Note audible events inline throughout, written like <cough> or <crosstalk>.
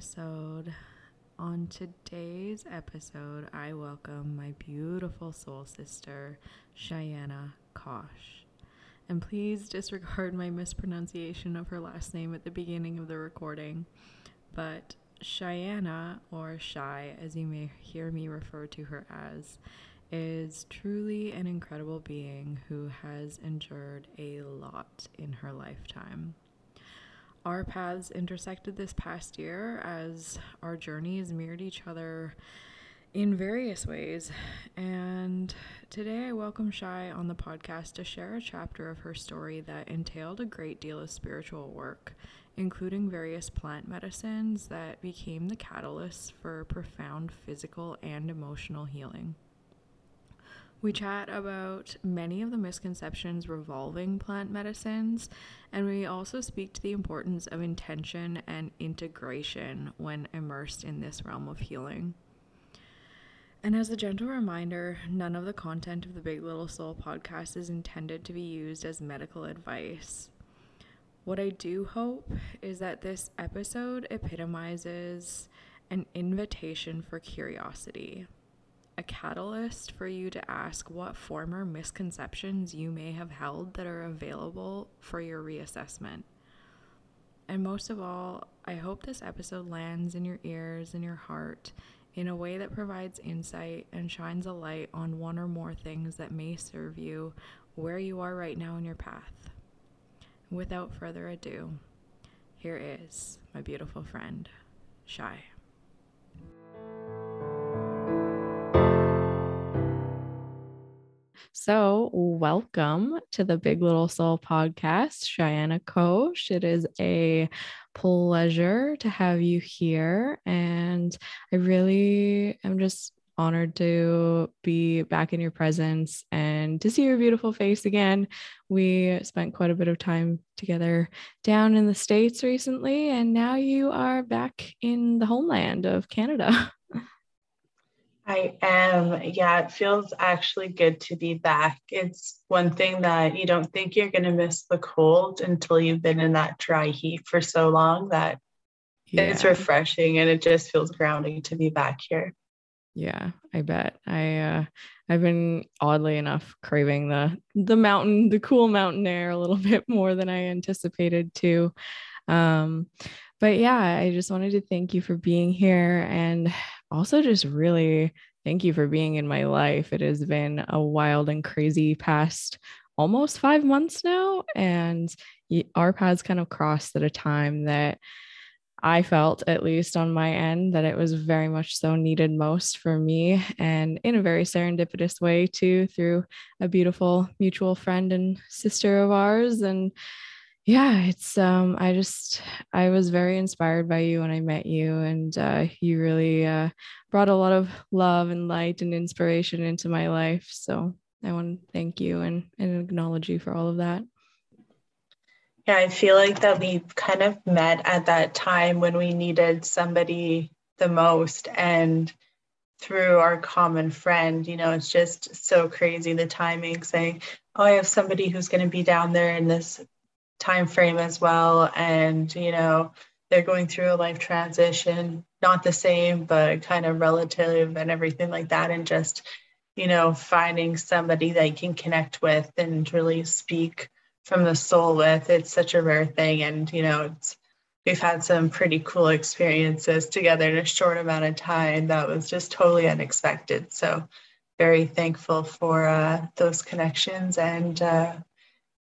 episode. On today's episode, I welcome my beautiful soul sister, Cheyanna Kosh. And please disregard my mispronunciation of her last name at the beginning of the recording. But Cheyanna, or Chey, as you may hear me refer to her as, is truly an incredible being who has endured a lot in her lifetime. Our paths intersected this past year as our journeys mirrored each other in various ways. And today I welcome Chey on the podcast to share a chapter of her story that entailed a great deal of spiritual work, including various plant medicines that became the catalyst for profound physical and emotional healing. We chat about many of the misconceptions revolving plant medicines, and we also speak to the importance of intention and integration when immersed in this realm of healing. And as a gentle reminder, none of the content of the Big Little Soul podcast is intended to be used as medical advice. What I do hope is that this episode epitomizes an invitation for curiosity a catalyst for you to ask what former misconceptions you may have held that are available for your reassessment. And most of all, I hope this episode lands in your ears and your heart in a way that provides insight and shines a light on one or more things that may serve you where you are right now in your path. Without further ado, here is my beautiful friend, Chey. So, welcome to the Big Little Soul podcast, Cheyanna Kosh. It is a pleasure to have you here. And I really am just honored to be back in your presence and to see your beautiful face again. We spent quite a bit of time together down in the States recently, and now you are back in the homeland of Canada. <laughs> I am. Yeah, it feels actually good to be back. It's one thing that you don't think you're going to miss the cold until you've been in that dry heat for so long that yeah. it's refreshing and it just feels grounding to be back here. Yeah, I bet. I uh I've been oddly enough craving the the mountain, the cool mountain air a little <laughs> bit more than I anticipated to. Um but yeah, I just wanted to thank you for being here and also just really thank you for being in my life. It has been a wild and crazy past almost five months now. And our paths kind of crossed at a time that I felt, at least on my end, that it was very much so needed most for me and in a very serendipitous way, too, through a beautiful mutual friend and sister of ours. And yeah it's um i just i was very inspired by you when i met you and uh, you really uh, brought a lot of love and light and inspiration into my life so i want to thank you and, and acknowledge you for all of that. Yeah i feel like that we kind of met at that time when we needed somebody the most and through our common friend you know it's just so crazy the timing saying oh i have somebody who's going to be down there in this time frame as well. And you know they're going through a life transition not the same but kind of relative and everything like that. And just you know finding somebody that you can connect with and really speak from the soul with it's such a rare thing. And you know it's we've had some pretty cool experiences together in a short amount of time that was just totally unexpected. So very thankful for uh, those connections and uh,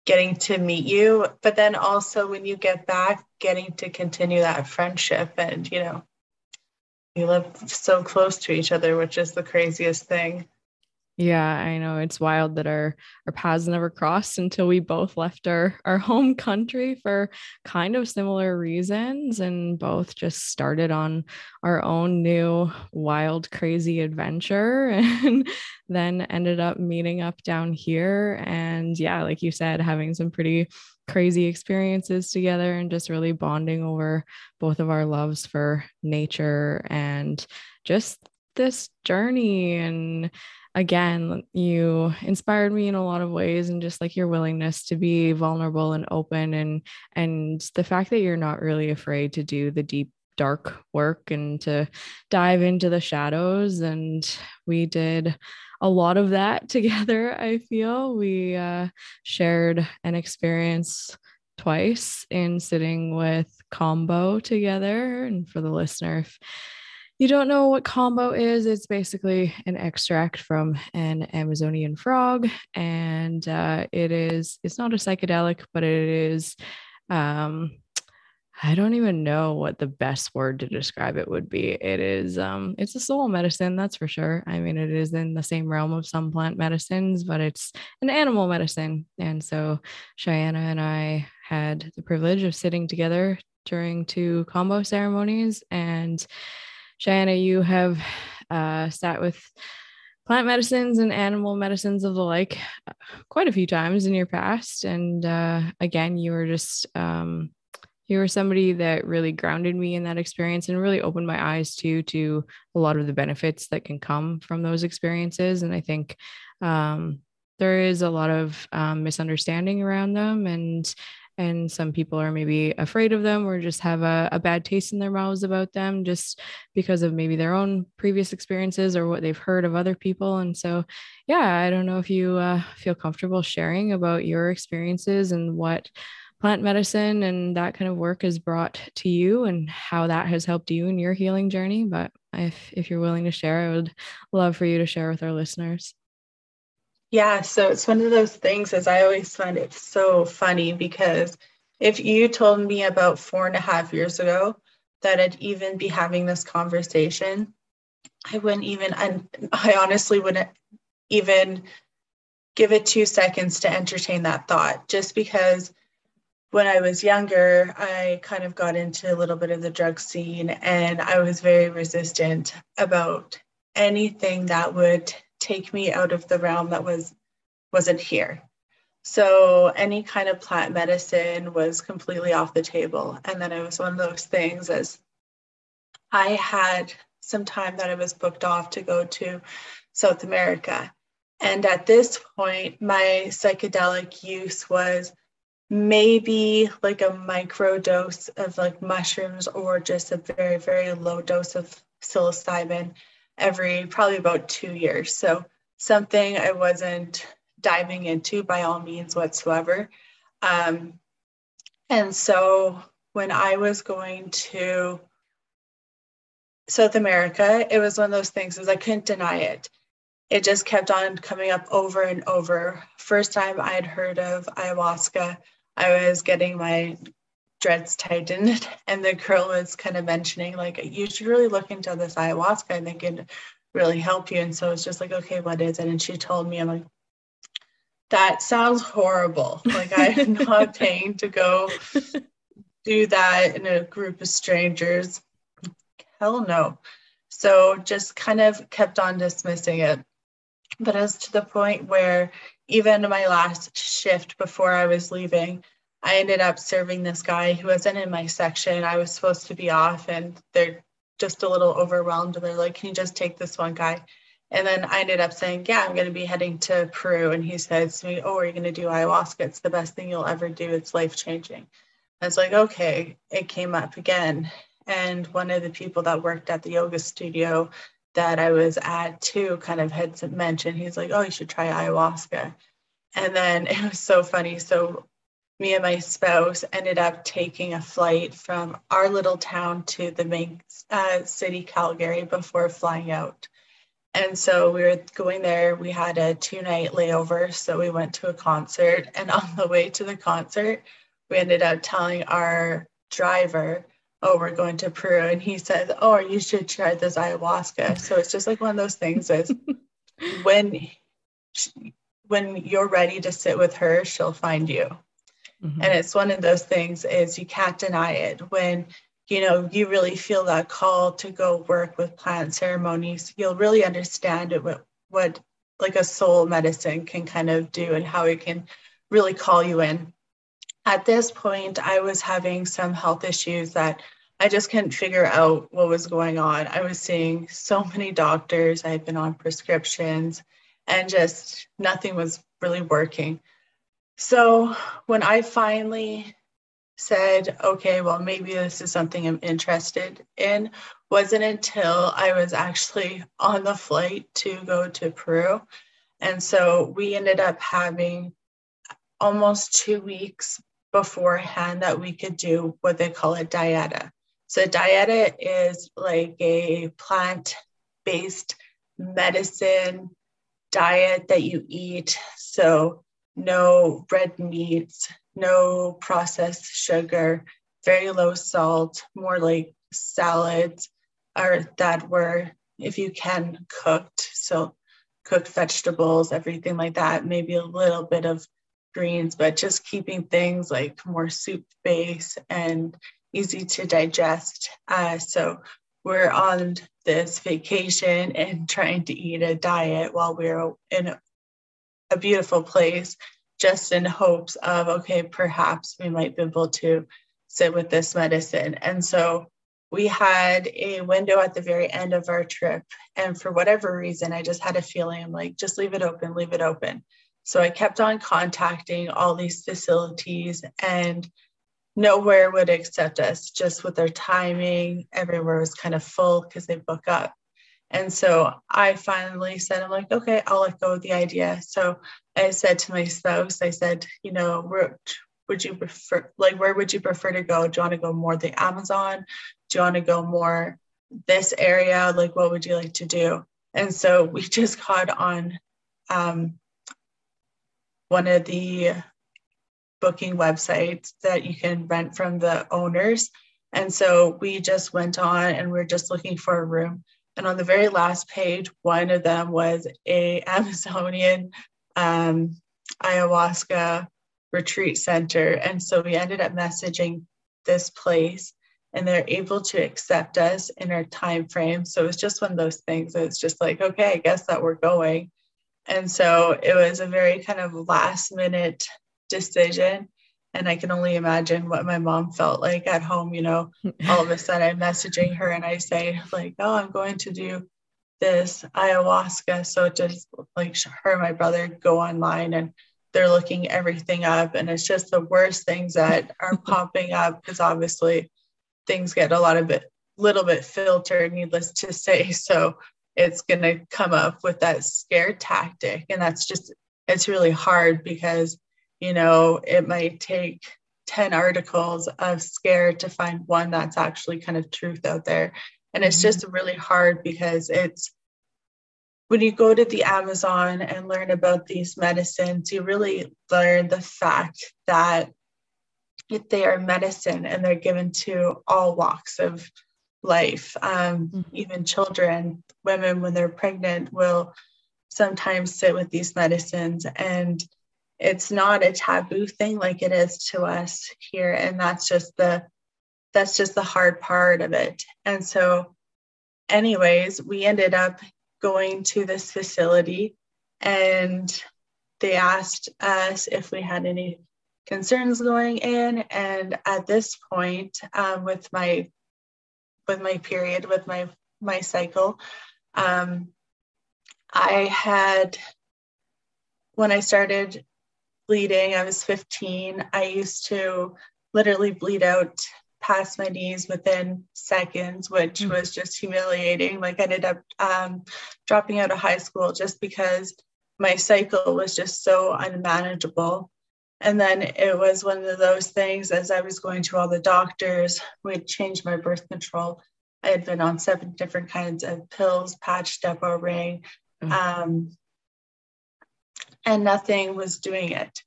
getting to meet you, but then also when you get back, getting to continue that friendship. And, you know, you live so close to each other, which is the craziest thing. Yeah, I know it's wild that our our paths never crossed until we both left our our <laughs> home country for kind of similar reasons and both just started on our own new wild crazy adventure <laughs> and then ended up meeting up down here. And yeah, like you said having some pretty crazy experiences together and just really bonding over both of our loves for nature and just this journey and again, you inspired me in a lot of ways and just like your willingness to be vulnerable and open and and the fact that you're not really afraid to do the deep dark work and to dive into the shadows. And we did a lot of that <laughs> together i feel. We uh, shared an experience twice in sitting with Kambo together. And for the listener if you don't know what Kambo is, it's basically an extract from an Amazonian frog, and uh, it is it's not a psychedelic, but it is. Um, I don't even know what the best word to describe it would be. It is um it's a soul medicine, that's for sure. I mean, it is in the same realm of some plant medicines, but it's an animal medicine. And so Cheyanna and I had the privilege of sitting together during two Kambo ceremonies and Cheyanna, you have uh, sat with plant medicines and animal medicines of the like uh, quite a few times in your past. And uh, again, you were just, um, you were somebody that really grounded me in that experience and really opened my eyes to to a lot of the benefits that can come from those experiences. And I think um, there is a lot of um, misunderstanding around them and and some people are maybe afraid of them or just have a, a, bad taste in their mouths about them just because of maybe their own previous experiences or what they've heard of other people. And so yeah i don't know if you uh, feel comfortable sharing about your experiences and what plant medicine and that kind of work has brought to you and how that has helped you in your healing journey. But if if you're willing to share i would love for you to share with our listeners yeah, so it's one of those things, as I always find it so funny because if you told me about four and a half years ago that I'd even be having this conversation, I wouldn't even, and I honestly wouldn't even give it two seconds to entertain that thought. Just because when I was younger, I kind of got into a little bit of the drug scene and I was very resistant about anything that would take me out of the realm that was wasn't here. So any kind of plant medicine was completely off the table. And then it was one of those things as I had some time that I was booked off to go to South America. And at this point, my psychedelic use was maybe like a micro dose of like mushrooms or just a very, very low dose of psilocybin every probably about two years. So something I wasn't diving into by all means whatsoever. Um, and so when I was going to South America, it was one of those things as I couldn't deny it. It just kept on coming up over and over. First time I had heard of ayahuasca, I was getting my dreads tightened <laughs> and the girl was kind of mentioning like you should really look into this ayahuasca and they can really help you. And so it's just like okay what is it? And she told me i'm like that sounds horrible. Like i'm <laughs> not paying to go do that in a group of strangers. Hell no. So just kind of kept on dismissing it. But as to the point where even my last shift before i was leaving I ended up serving this guy who wasn't in my section. I was supposed to be off, and they're just a little overwhelmed. And they're like, Can you just take this one guy? And then I ended up saying, Yeah, I'm going to be heading to Peru. And he says to me, Oh, are you going to do ayahuasca? It's the best thing you'll ever do. It's life changing. I was like, Okay. It came up again. And one of the people that worked at the yoga studio that I was at too kind of had mentioned, he's like, Oh, you should try ayahuasca. And then <laughs> it was so funny. So me and my spouse ended up taking a flight from our little town to the main uh, city, Calgary, before flying out. And so we were going there. We had a two night layover. So we went to a concert. And on the way to the concert, we ended up telling our driver, Oh, we're going to Peru. And he said, Oh, you should try this ayahuasca. So it's just like one of those things is <laughs> when when you're ready to sit with her, she'll find you. Mm-hmm. And it's one of those things is you can't deny it when you know you really feel that call to go work with plant ceremonies you'll really understand it what, what like a soul medicine can kind of do and how it can really call you in at this point i was having some health issues that I just couldn't figure out what was going on. I was seeing so many doctors, I had been on prescriptions, and just nothing was really working. So when I finally said, okay, well, maybe this is something I'm interested in, wasn't until I was actually on the flight to go to Peru. And so we ended up having almost two weeks beforehand that we could do what they call a dieta. So, dieta is like a plant based medicine diet that you eat. So, no red meats, no processed sugar, very low salt, more like salads or that were, if you can, cooked. So, cooked vegetables, everything like that, maybe a little bit of greens, but just keeping things like more soup base and easy to digest. Uh, so we're on this vacation and <laughs> trying to eat a diet while we're in a beautiful place, just in hopes of, okay, perhaps we might be able to sit with this medicine. And so we had a window at the very end of our trip. And for whatever reason, I just had a feeling like, just leave it open, leave it open. So I kept on contacting all these facilities and nowhere would accept us just with their timing. Everywhere was kind of full because they book up. And so I finally said, I'm like, okay, I'll let go of the idea. So I said to my spouse, I said, you know, where would you prefer, like, where would you prefer to go? Do you want to go more the Amazon? Do you want to go more this area? Like, what would you like to do? And so we <laughs> just got on um, one of the booking websites that you can rent from the owners. And so we just went on and we are just looking for a room. And on the very last page, one of them was a <laughs> Amazonian um, ayahuasca retreat center. And so we ended up messaging this place and they're able to accept us in our time frame. So it's just one of those things. It's just like, okay, I guess that we're going. And so it was a very kind of last minute decision. And I can only imagine what my mom felt like at home. You know, <laughs> all of a sudden I'm messaging her and I say, like, oh, I'm going to do this ayahuasca. So it just like her and my brother go online and they're looking everything up. And it's just the worst things that are <laughs> popping up because obviously things get a lot of bit, little bit filtered, needless to say. <laughs> So it's going to come up with that scare tactic. And that's just, it's really hard because, you know, it might take 10 articles of scare to find one that's actually kind of truth out there. And it's mm-hmm. just really hard because it's, when you go to the Amazon and learn about these medicines, you really learn the fact that they are medicine and they're given to all walks of life. Um, mm-hmm. Even children, women, when they're pregnant, will sometimes sit with these medicines. And it's not a taboo thing like it is to us here. And that's just the that's just the hard part of it. And so, anyways, we ended up going to this facility and they asked us if we had any concerns going in and at this point um, with my with my period, with my my cycle. Um, I had when I started bleeding, I was 15. I used to literally bleed out past my knees within seconds, which mm-hmm. was just humiliating. Like I ended up um, dropping out of high school just because my cycle was just so unmanageable. And then it was one of those things as I was going to all the doctors, we had changed my birth control. I had been on seven different kinds of pills, patch, depot ring, mm-hmm. um, and nothing was doing it.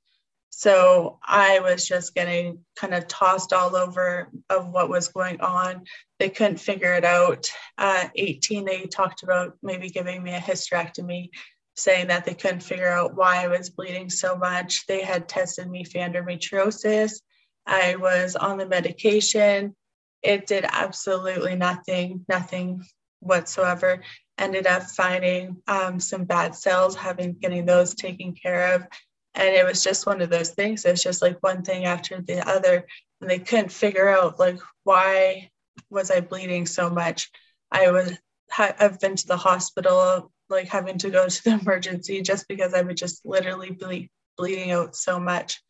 So I was just getting kind of tossed all over of what was going on. They couldn't figure it out. At 18, they talked about maybe giving me a hysterectomy saying that they couldn't figure out why I was bleeding so much. They had tested me for endometriosis. I was on the medication. It did absolutely nothing, nothing whatsoever. Ended up finding um, some bad cells, having getting those taken care of. And it was just one of those things. It's just like one thing after the other. And they couldn't figure out like why was I bleeding so much. I was I've been to the hospital like having to go to the <laughs> emergency just because I would just literally be bleeding out so much.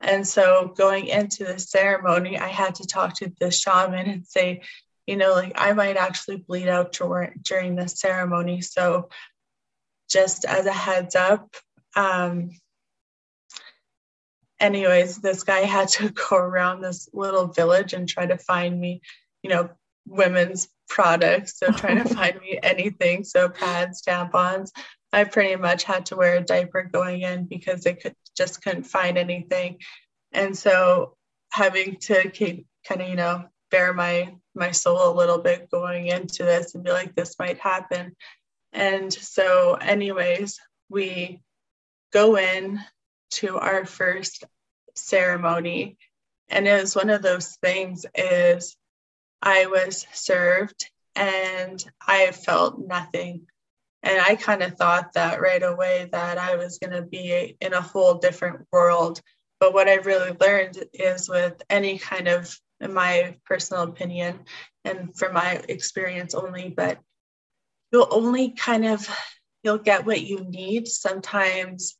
And so going into the ceremony, I had to talk to the shaman and say, you know, like I might actually bleed out during, during the ceremony. So just as a heads up, um, anyways, this guy had to <laughs> go around this little village and try to find me, you know, women's products. So trying to <laughs> find me anything. So pads, tampons. I pretty much had to wear a diaper going in because they could just couldn't find anything. And so having to keep kind of, you know, bear my my soul a little bit going into this and be like, this might happen. And so, anyways, we go in to our first ceremony. And it was one of those things is I was served and I felt nothing. And I kind of thought that right away that I was going to be in a whole different world. But what I really learned is with any kind of, in my personal opinion, and from my experience only, but you'll only kind of you'll get what you need sometimes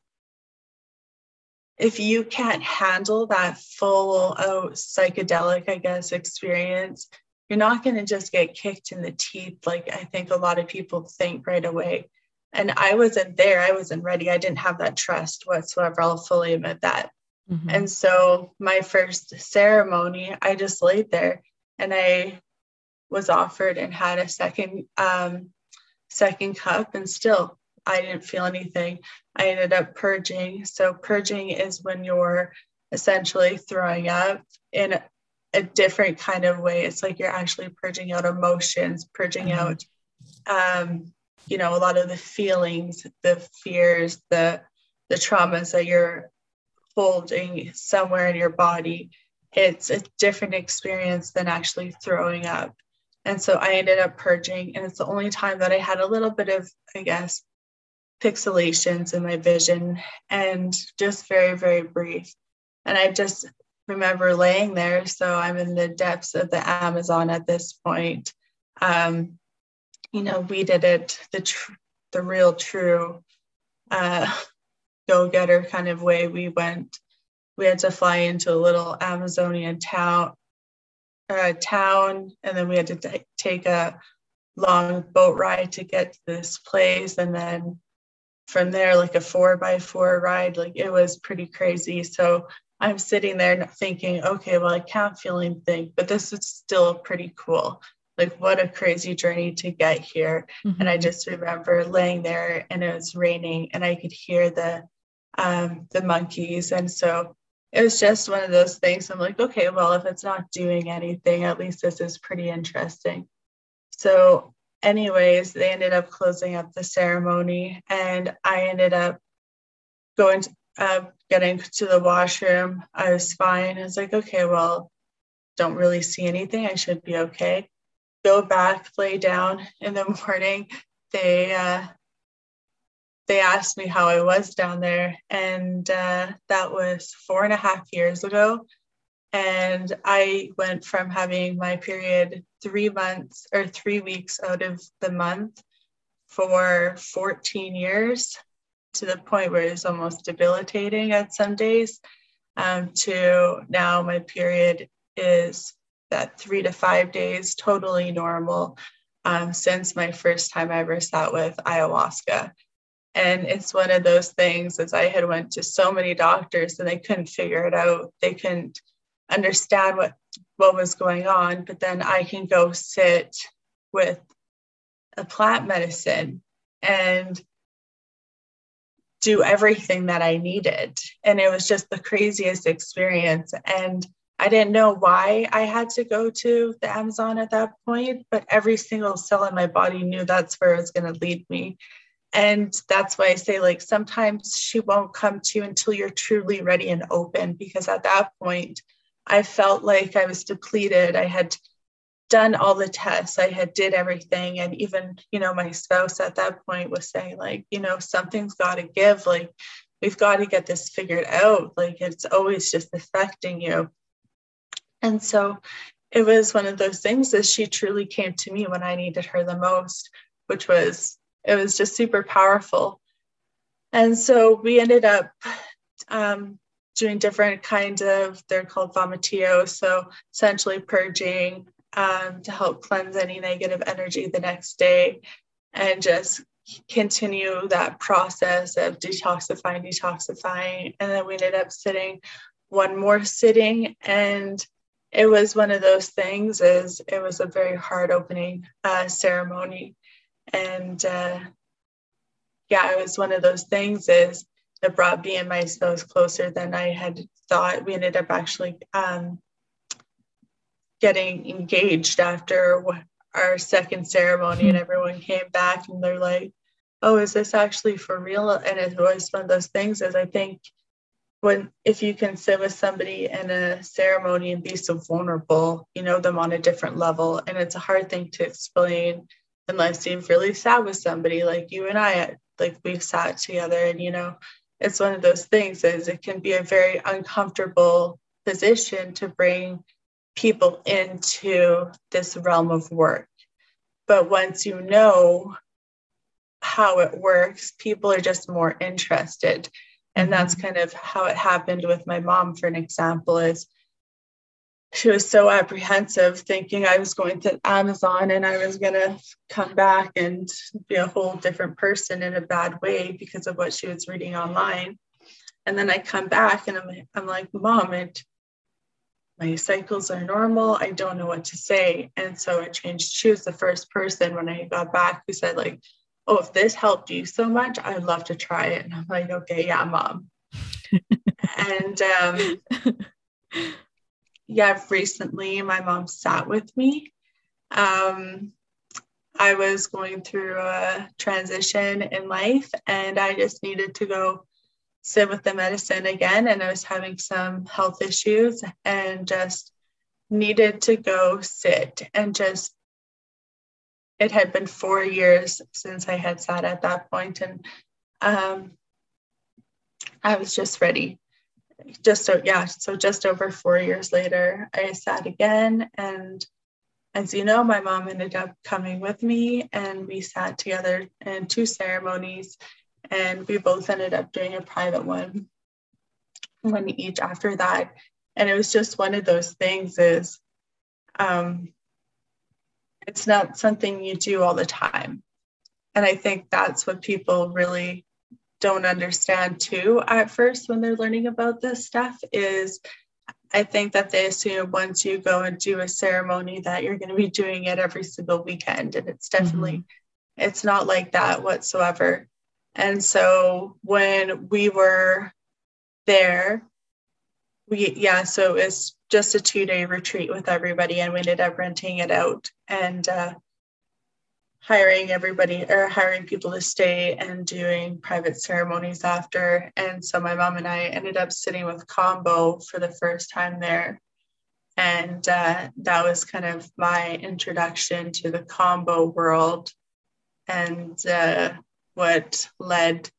if you can't handle that full out psychedelic i guess experience you're not going to just get kicked in the teeth like I think a lot of people think right away. And I wasn't there. I wasn't ready. I didn't have that trust whatsoever. I'll fully admit that. Mm-hmm. And so my first ceremony, I just laid there and I was offered and had a second um, second cup and still I didn't feel anything. I ended up purging. So purging is when you're essentially throwing up in a different kind of way. It's like you're actually purging out emotions, purging mm-hmm. out, um, you know, a lot of the feelings, the fears, the the traumas that you're holding somewhere in your body. It's a different experience than actually throwing up. And so I ended up purging, and it's the only time that I had a little bit of, I guess, pixelations in my vision and just very, very brief. And I just remember laying there. So I'm in the depths of the Amazon at this point. Um, you know, we did it the tr- the real true uh, go getter kind of way. We went. We had to fly into a little Amazonian town, uh, town, and then we had to t- take a long boat ride to get to this place, and then from there, like a four by four ride. Like it was pretty crazy. So I'm sitting there thinking, okay, well, I can't feel anything, but this is still pretty cool. Like, what a crazy journey to get here. Mm-hmm. And I just remember laying there and it was raining and I could hear the um, the monkeys. And so it was just one of those things. I'm like, okay, well, if it's not doing anything, at least this is pretty interesting. So, anyways, they ended up closing up the ceremony and I ended up going to, uh, getting to the washroom. I was fine. I was like, okay, well, don't really see anything. I should be okay. Go back, lay down in the <laughs> morning. They uh, they asked me how I was down there, and uh, that was four and a half years ago. And I went from having my period three months or three weeks out of the month for 14 years to the point where it's almost debilitating at some days um, to now my period is that three to five days totally normal um, since my first time I ever sat with ayahuasca. And it's one of those things as I had went to so many doctors and they couldn't figure it out. They couldn't understand what what was going on. But then I can go sit with a plant medicine and do everything that I needed. And it was just the craziest experience. And I didn't know why I had to go to the Amazon at that point, but every single cell in my body knew that's where it was going to lead me. And that's why I say, like, sometimes she won't come to you until you're truly ready and open, because at that point, I felt like I was depleted. I had done all the tests. I had did everything. And even you know my spouse at that point was saying like you know something's got to give. Like we've got to get this figured out. Like it's always just affecting you. And so it was one of those things that she truly came to me when I needed her the most, which was it was just super powerful. And so we ended up um, doing different kinds of they're called vomitio, so essentially purging um, to help cleanse any negative energy the next day, and just continue that process of detoxifying, detoxifying, and then we ended up sitting one more sitting and it was one of those things is it was a very hard opening uh, ceremony and uh, yeah it was one of those things is it brought me and my spouse closer than i had thought. We ended up actually um, getting engaged after our second ceremony and everyone came back and they're like oh is this actually for real? And it was one of those things is i think when if you can sit with somebody in a ceremony and be so vulnerable, you know them on a different level, and it's a hard thing to explain unless you've really sat with somebody like you and I, like we've sat together, and you know, it's one of those things is it can be a very uncomfortable position to bring people into this realm of work. But once you know how it works, people are just more interested and that's kind of how it happened with my mom for an example is she was so apprehensive thinking i was going to amazon and i was going to come back and be a whole different person in a bad way because of what she was reading online and then i come back and i'm, I'm like mom it my cycles are normal i don't know what to say and so it changed she was the first person when i got back who said like oh, if this helped you so much, I'd love to try it. And I'm like, okay, yeah, mom. <laughs> and um, <laughs> yeah, recently my mom sat with me. Um, I was going through a transition in life and I just needed to go sit with the medicine again. And I was having some health issues and just needed to go sit and just it had been four years since I had sat at that point, and um, I was just ready. Just so yeah, so just over four years later, I sat again, and as you know, my mom ended up coming with me, and we sat together in two ceremonies, and we both ended up doing a private one, one each after that, and it was just one of those things is. Um, it's not something you do all the time. And I think that's what people really don't understand too at first when they're learning about this stuff is I think that they assume once you go and do a ceremony that you're going to be doing it every single weekend. And it's definitely, mm-hmm. it's not like that whatsoever. And so when we were there, we, yeah, so it's just a two day retreat with everybody, and we ended up renting it out and uh, hiring everybody or hiring people to stay and doing private ceremonies after. And so my mom and I ended up sitting with Kambo for the first time there. And uh, that was kind of my introduction to the Kambo world and uh, what led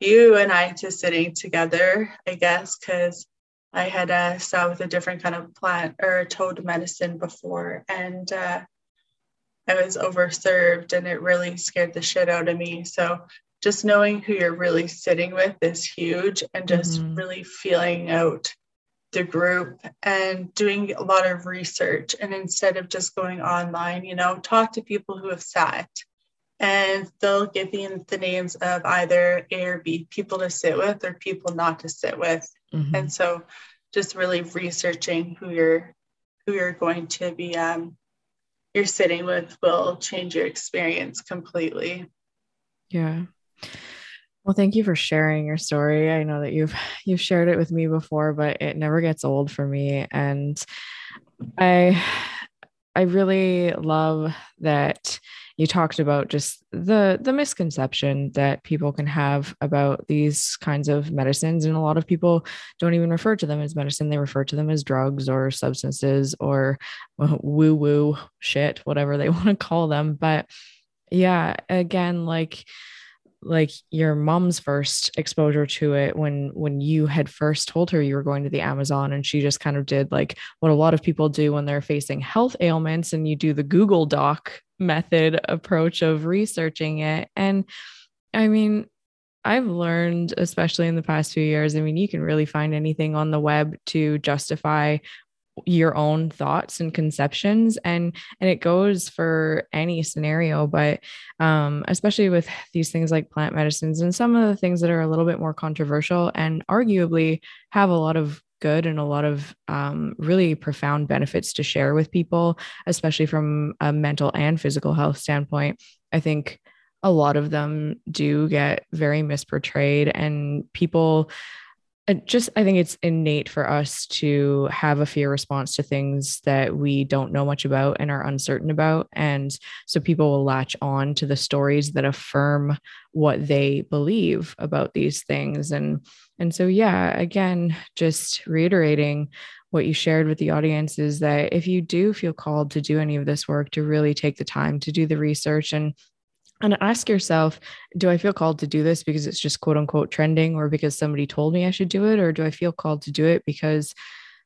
you and I to sitting together, I guess, because I had uh, sat with a different kind of plant or toad medicine before, and uh, I was overserved, and it really scared the shit out of me. So just knowing who you're really sitting with is huge, and just mm-hmm. really feeling out the group and doing a lot of research. And instead of just going online, you know, talk to people who have sat and they'll give you the names of either A or B people to sit with or people not to sit with. Mm-hmm. And so just really researching who you're who you're going to be um, you're sitting with will change your experience completely. Yeah. Well, thank you for sharing your story. I know that you've you've shared it with me before, but it never gets old for me and I I really love that you talked about just the the misconception that people can have about these kinds of medicines and a lot of people don't even refer to them as medicine. They refer to them as drugs or substances or uh, woo woo shit whatever they <laughs> want to call them. But yeah again like like your mom's first exposure to it when when you had first told her you were going to the Amazon and she just kind of did like what a lot of people do when they're facing health ailments and you do the Google Doc method approach of researching it. And I mean I've learned, especially in the past few years, I mean, you can really find anything on the web to justify your own thoughts and conceptions and and it goes for any scenario but um especially with these things like plant medicines and some of the things that are a little bit more controversial and arguably have a lot of good and a lot of um, really profound benefits to share with people especially from a mental and physical health standpoint i think a lot of them do get very misportrayed and people just i think it's innate for us to have a fear response to things that we don't know much about and are uncertain about. And so people will latch on to the stories that affirm what they believe about these things. And and so yeah again just reiterating what you shared with the audience is that if you do feel called to do any of this work to really take the time to do the research and and ask yourself do i feel called to do this because it's just quote unquote trending or because somebody told me i should do it? Or do i feel called to do it because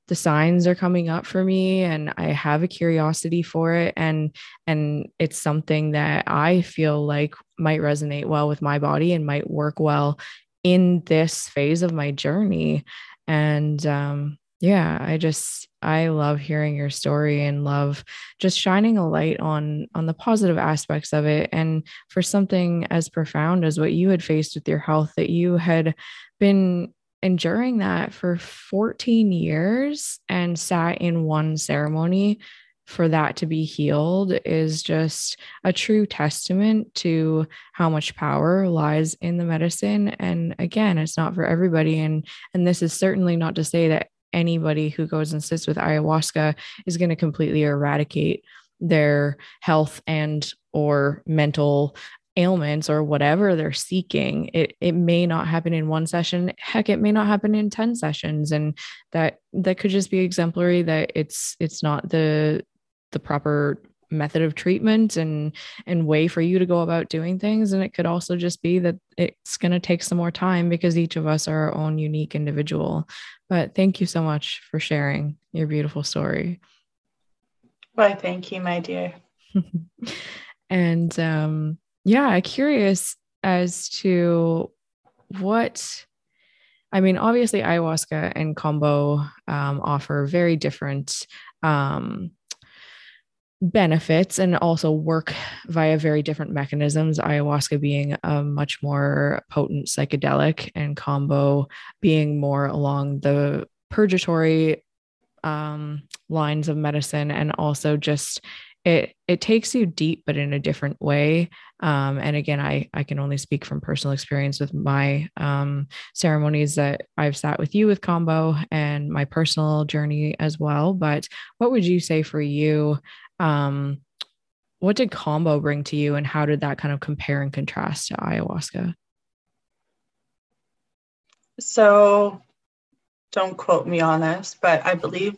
the signs are coming up for me and i have a curiosity for it? And and it's something that i feel like might resonate well with my body and might work well in this phase of my journey. And um yeah i just i love hearing your story and love just shining a light on on the positive aspects of it. And for something as profound as what you had faced with your health that you had been enduring that for 14 years and sat in one ceremony for that to be healed is just a true testament to how much power lies in the medicine. And again it's not for everybody. And and this is certainly not to say that anybody who goes and sits with ayahuasca is going to completely eradicate their health and or mental ailments or whatever they're seeking. It it may not happen in one session. Heck it may not happen in 10 sessions. And that that could just be exemplary that it's it's not the the proper method of treatment and and way for you to go about doing things. And it could also just be that it's going to take some more time because each of us are our own unique individual. But thank you so much for sharing your beautiful story. Why thank you my dear. <laughs> And um yeah curious as to what I mean, obviously, ayahuasca and Kambo um, offer very different um, benefits and also work via very different mechanisms. Ayahuasca being a much more potent psychedelic and Kambo being more along the purgatory um, lines of medicine and also just it it takes you deep but in a different way. Um, and again i i can only speak from personal experience with my um, ceremonies that i've sat with you with Kambo and my personal journey as well. But what would you say for you um, what did Kambo bring to you and how did that kind of compare and contrast to ayahuasca? So don't quote me on this but i believe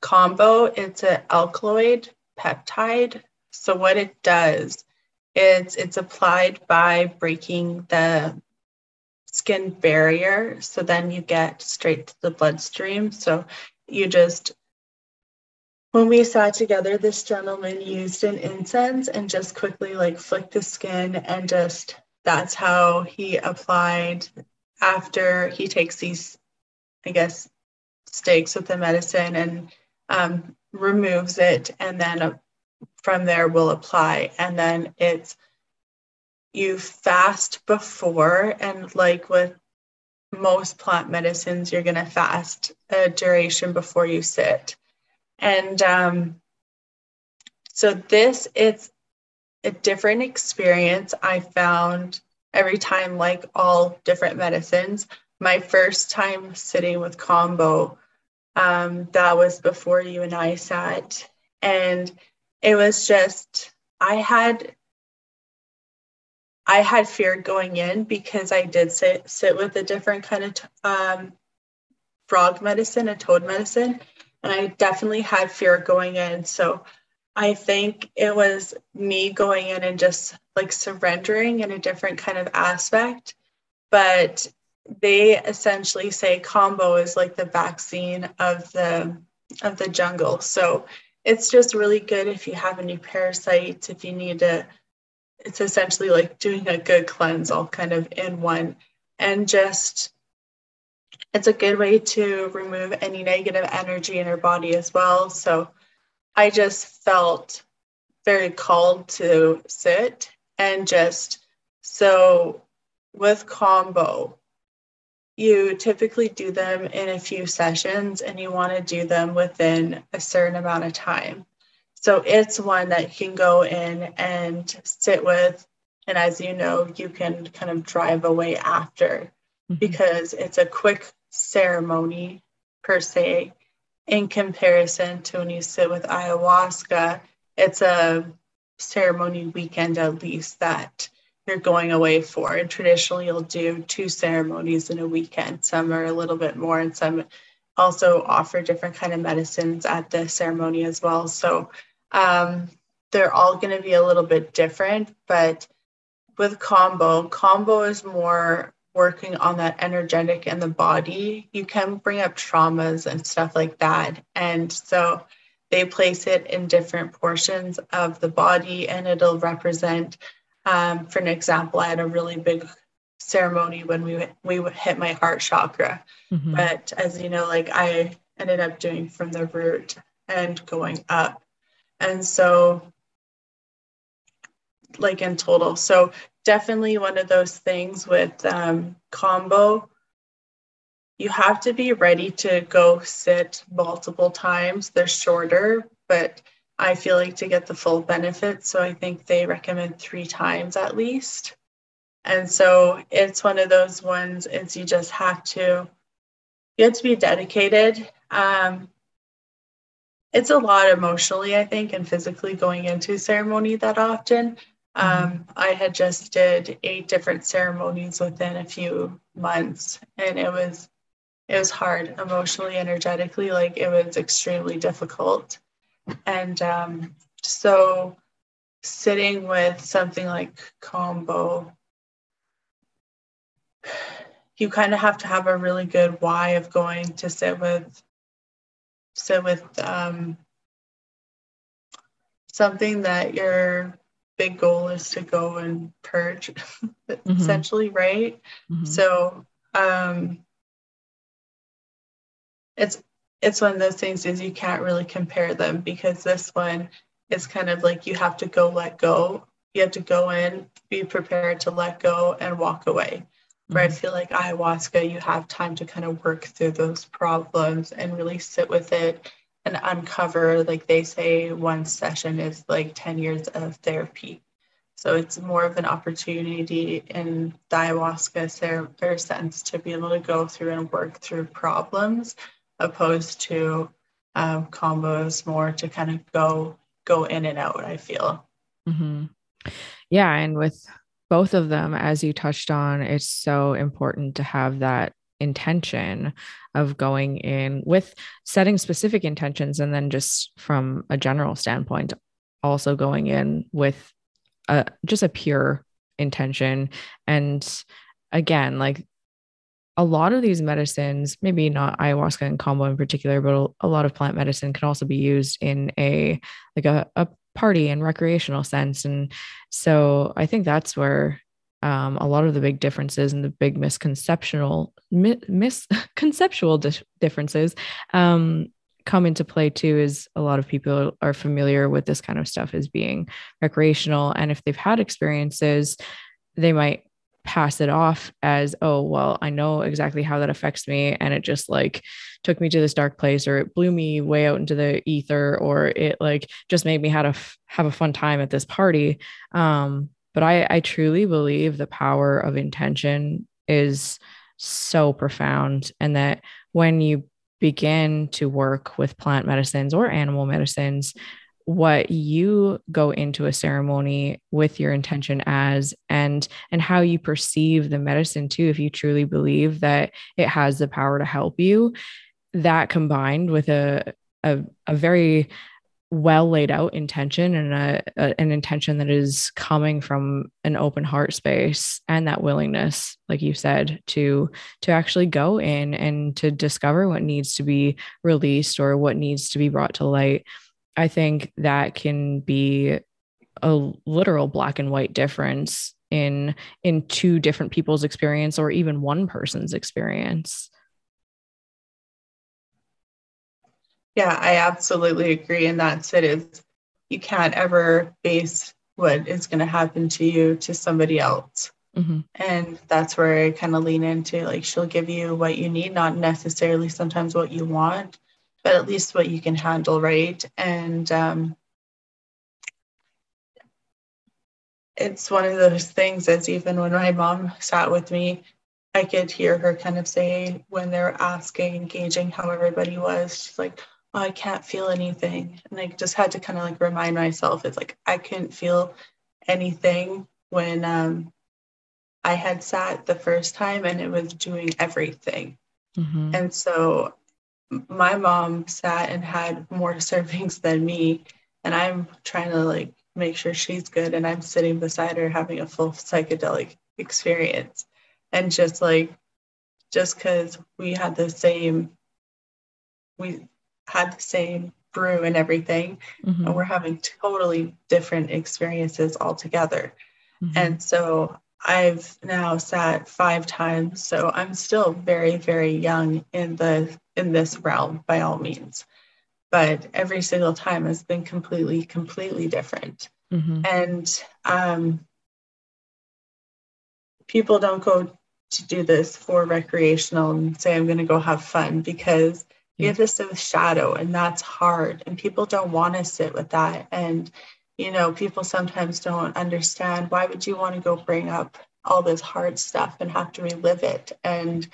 Kambo it's an alkaloid peptide. So what it does is it's applied by breaking the skin barrier. So then you get straight to the bloodstream. So you just when we sat together, this gentleman used an incense and just quickly like flicked the skin and just that's how he applied after he takes these, I guess, stakes with the medicine and um, removes it. And then uh, from there, we'll apply. And then it's you fast before, and like with most plant medicines, you're going to fast a duration before you sit. And um, so this is a different experience I found every time, like all different medicines. My first time sitting with Kambo, um, that was before you and I sat. And it was just, I had I had fear going in because I did sit sit with a different kind of um, frog medicine, a toad medicine, and I definitely had fear going in. So I think it was me going in and just like surrendering in a different kind of aspect. But they essentially say Kambo is like the vaccine of the of the jungle. So it's just really good if you have any parasites, if you need to it's essentially like doing a good cleanse all kind of in one and just it's a good way to remove any negative energy in your body as well. So I just felt very called to sit and just so with Kambo, you typically do them in a few sessions and you want to do them within a certain amount of time so it's one that you can go in and sit with and as you know you can kind of drive away after mm-hmm. because it's a quick ceremony per se in comparison to when you sit with ayahuasca it's a ceremony weekend at least that you're going away for. And traditionally, you'll do two ceremonies in a weekend. Some are a little bit more, and some also offer different kind of medicines at the ceremony as well. So um, they're all going to be a little bit different. But with Kambo, Kambo is more working on that energetic in the body. You can bring up traumas and stuff like that. And so they place it in different portions of the body and it'll represent um, for an example, I had a really big ceremony when we we hit my heart chakra, mm-hmm. but as you know, like I ended up doing from the root and going up, and so like in total. So definitely one of those things with um, Kambo. You have to be ready to go sit multiple times. They're shorter, but I feel like to get the full benefit. So I think they recommend three times at least. And so it's one of those ones, it's you just have to, you have to be dedicated. Um, it's a lot emotionally, I think, and physically going into ceremony that often. Mm-hmm. Um, I had just did eight different ceremonies within a few months, and it was it was hard emotionally, energetically. Like it was extremely difficult. And um, so sitting with something like Kambo, you kind of have to have a really good why of going to sit with sit with um, something that your big goal is to go and purge <laughs> mm-hmm. essentially right mm-hmm. so um, it's it's one of those things is you can't really compare them because this one is kind of like you have to go let go you have to go in be prepared to let go and walk away mm-hmm. where i mm-hmm. feel like ayahuasca you have time to kind of work through those problems and really sit with it and uncover like they say one session is like 10 years of therapy so it's more of an opportunity in ayahuasca sense to be able to go through and work through problems opposed to um, Kambos more to kind of go go in and out i feel mm-hmm. yeah and with both of them as you touched on it's so important to have that intention of going in with setting specific intentions and then just from a general standpoint also going in with a just a pure intention and again like a lot of these medicines, maybe not ayahuasca and Kambo in particular, but a lot of plant medicine can also be used in a like a, a party and recreational sense. And so I think that's where um, a lot of the big differences and the big misconceptual mi- misconceptual <laughs> di- differences um, come into play too is a lot of people are familiar with this kind of stuff as being recreational. And if they've had experiences they might pass it off as oh well i know exactly how that affects me. And it just like took me to this dark place or it blew me way out into the ether or it like just made me have a have a fun time at this party. Um but i i truly believe the power of intention is so profound and that when you begin to work with plant medicines or animal medicines what you go into a ceremony with your intention as and and how you perceive the medicine too if you truly believe that it has the power to help you that combined with a a, a very well laid out intention and a, a, an intention that is coming from an open heart space and that willingness like you said to to actually go in and to discover what needs to be released or what needs to be brought to light. I think that can be a literal black and white difference in in two different people's experience or even one person's experience Yeah, I absolutely agree. And that's it is you can't ever base what is going to happen to you to somebody else. Mm-hmm. And that's where I kind of lean into like she'll give you what you need, not necessarily sometimes what you want, but at least what you can handle, right? And um, it's one of those things as even when my mom sat with me, I could hear her kind of say when they're asking, engaging how everybody was, she's like, oh, I can't feel anything. And I just had to kind of like remind myself it's like I couldn't feel anything when um, I had sat the first time and it was doing everything. Mm-hmm. And so my mom sat and had more <laughs> servings than me. And I'm trying to like make sure she's good. And I'm sitting beside her having a full psychedelic experience. And just like, just because we had the same, we had the same brew and everything mm-hmm. and we're having totally different experiences altogether mm-hmm. and so i've now sat five times so i'm still very very young in the in this realm by all means but every single time has been completely completely different mm-hmm. and um, people don't go to do this for recreational and say i'm going to go have fun because you have to sit with shadow and that's hard and people don't want to sit with that and you know people sometimes don't understand why would you want to go bring up all this hard stuff and have to relive it and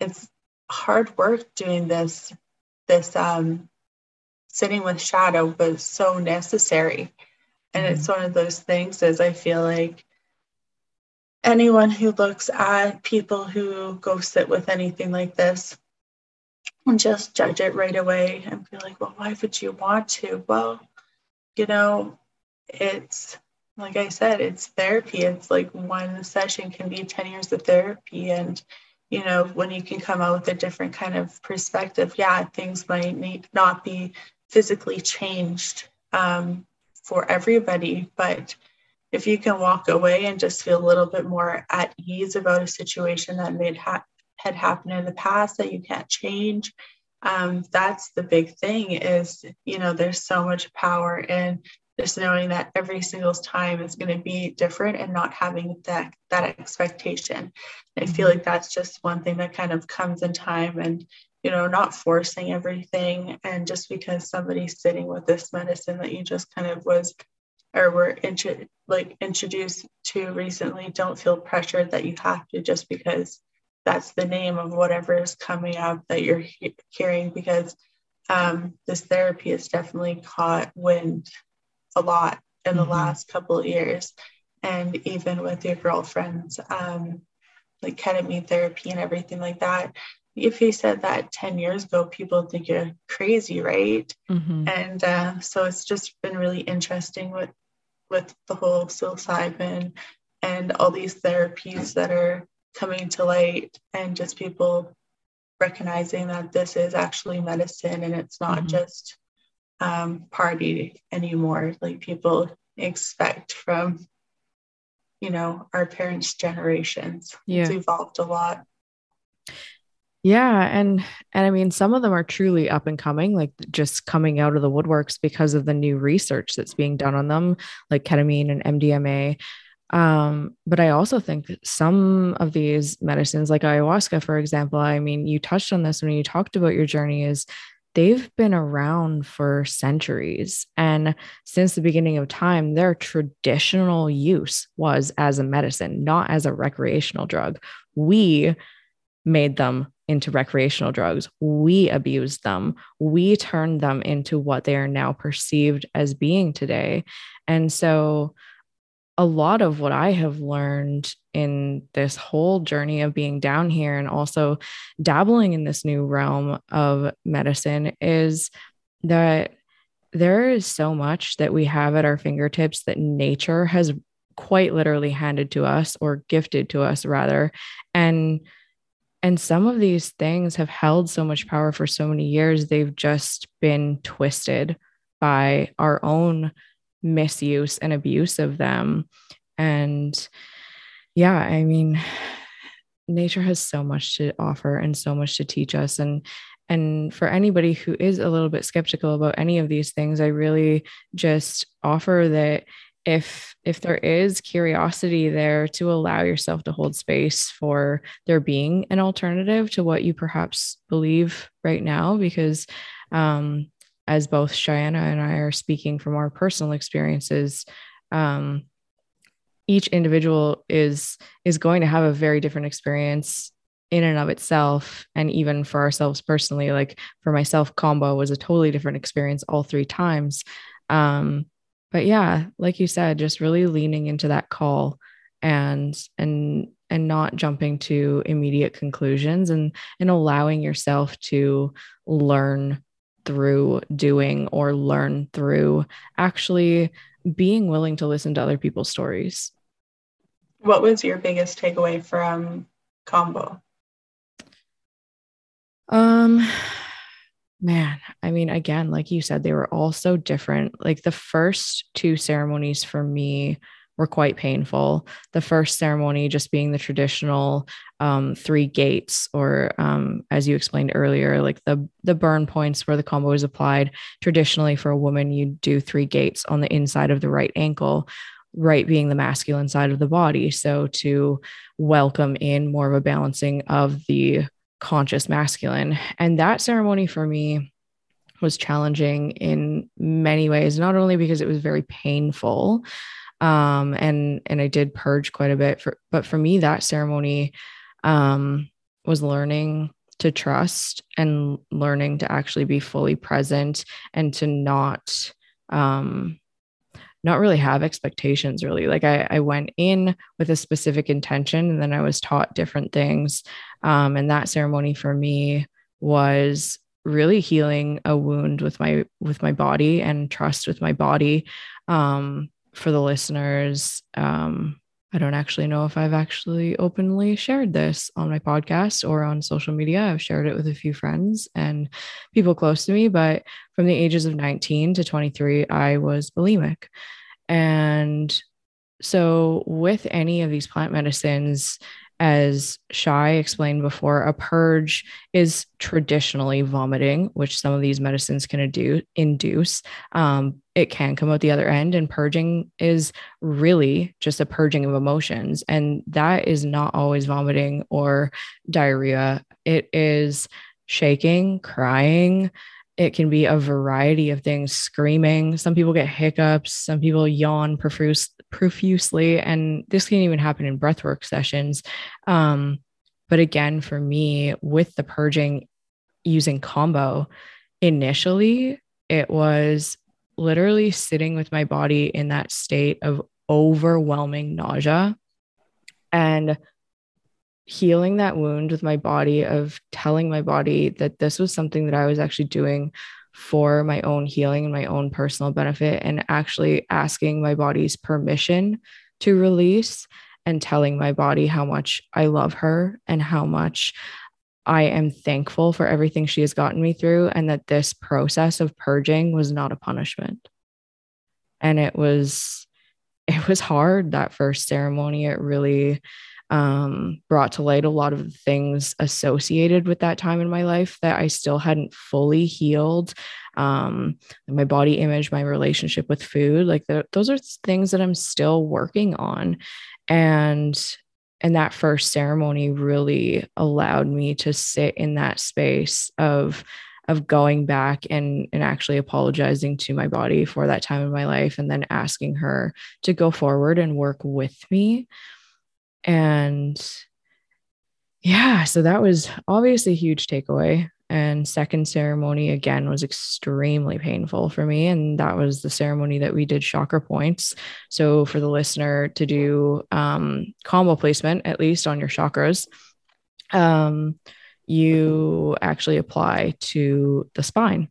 it's hard work doing this this um sitting with shadow was so necessary and mm-hmm. it's one of those things as i feel like anyone who looks at people who go sit with anything like this and just judge it right away and be like, well, why would you want to? Well, you know, it's like I said, it's therapy. It's like one session can be 10 years of therapy. And, you know, when you can come out with a different kind of perspective, yeah, things might need not be physically changed um, for everybody. But if you can walk away and just feel a little bit more at ease about a situation that made ha- had happened in the past that you can't change um, that's the big thing is you know there's so much power in just knowing that every single time is going to be different and not having that that expectation i feel mm-hmm. like that's just one thing that kind of comes in time and you know not forcing everything and just because somebody's sitting with this medicine that you just kind of was or were intro- like introduced to recently don't feel pressured that you have to just because that's the name of whatever is coming up that you're he- hearing because um, this therapy has definitely caught wind a lot in the mm-hmm. last couple of years and even with your girlfriends um, like ketamine therapy and everything like that if you said that 10 years ago people think you're crazy right mm-hmm. and uh, so it's just been really interesting with with the whole psilocybin and all these therapies that are coming to light and just people recognizing that this is actually medicine and it's not mm-hmm. just um, party anymore like people expect from you know our parents generations yeah. it's evolved a lot yeah and and i mean some of them are truly up and coming like just coming out of the woodworks because of the new research that's being done on them like ketamine and mdma um, but I also think some of these medicines, like ayahuasca, for example, I mean, you touched on this when you talked about your journey, is they've been around for centuries. And since the beginning of time, their traditional use was as a medicine, not as a recreational drug. We made them into recreational drugs. We abused them. We turned them into what they are now perceived as being today. And so, a lot of what I have learned in this whole journey of being down here and also dabbling in this new realm of medicine is that there is so much that we have at our fingertips that nature has quite literally handed to us or gifted to us rather. And and some of these things have held so much power for so many years they've just been twisted by our own misuse and abuse of them. And yeah i mean nature has so much to offer and so much to teach us. And and for anybody who is a little bit skeptical about any of these things i really just offer that if if there is curiosity there to allow yourself to hold space for there being an alternative to what you perhaps believe right now because um, as both Cheyanna and I are speaking from our personal experiences um, each individual is is going to have a very different experience in and of itself and even for ourselves personally like for myself Kambo was a totally different experience all three times. Um, but yeah like you said just really leaning into that call and and and not jumping to immediate conclusions and and allowing yourself to learn through doing or learn through actually being willing to listen to other people's stories what was your biggest takeaway from Kambo? um Man, I mean, again, like you said, they were all so different. Like the first two ceremonies for me were quite painful. The first ceremony just being the traditional um, three gates, or um, as you explained earlier, like the the burn points where the Kambo is applied. Traditionally, for a woman, you do three gates on the inside of the right ankle, right being the masculine side of the body. So to welcome in more of a balancing of the conscious masculine. And that ceremony for me was challenging in many ways, not only because it was very painful. Um, and and I did purge quite a bit for but for me that ceremony um was learning to trust and learning to actually be fully present and to not um not really have expectations really. Like I, I went in with a specific intention and then i was taught different things. Um, and that ceremony for me was really healing a wound with my with my body and trust with my body. Um, for the listeners um, i don't actually know if i've actually openly shared this on my podcast or on social media. I've shared it with a few friends and people close to me but from the ages of 19 to 23 i was bulimic. And so with any of these plant medicines as Chey explained before, a purge is traditionally vomiting, which some of these medicines can do, induce. Um, it can come out the other end, and purging is really just a purging of emotions. And that is not always vomiting or diarrhea, it is shaking, crying, it can be a variety of things screaming some people get hiccups some people yawn profuse, profusely and this can even happen in breathwork sessions. Um, but again for me with the purging using Kambo, initially it was literally sitting with my body in that state of overwhelming nausea and healing that wound with my body of telling my body that this was something that I was actually doing for my own healing and my own personal benefit and actually asking my body's permission to release and telling my body how much I love her and how much I am thankful for everything she has gotten me through and that this process of purging was not a punishment. And it was it was hard that first ceremony it really um, brought to light a lot of the things associated with that time in my life that I still hadn't fully healed. Um, my body image, my relationship with food, like the, those are things that I'm still working on. And and that first ceremony really allowed me to sit in that space of of going back and and actually apologizing to my body for that time in my life and then asking her to go forward and work with me and yeah, so that was obviously a huge takeaway. And second ceremony again was extremely painful for me. And that was the ceremony that we did chakra points. So for the listener to do um, Kambo placement, at least on your chakras, um, you actually apply to the spine.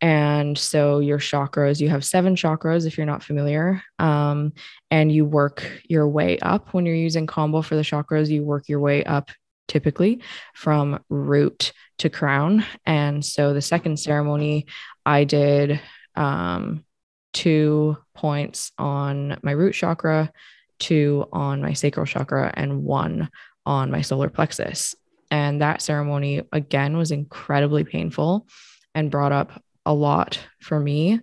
And so your chakras, you have seven chakras if you're not familiar. Um, and you work your way up when you're using kambo for the chakras, you work your way up typically from root to crown. And so the second ceremony, I did um, two points on my root chakra, two on my sacral chakra, and one on my solar plexus. And that ceremony, again, was incredibly painful and brought up a lot for me.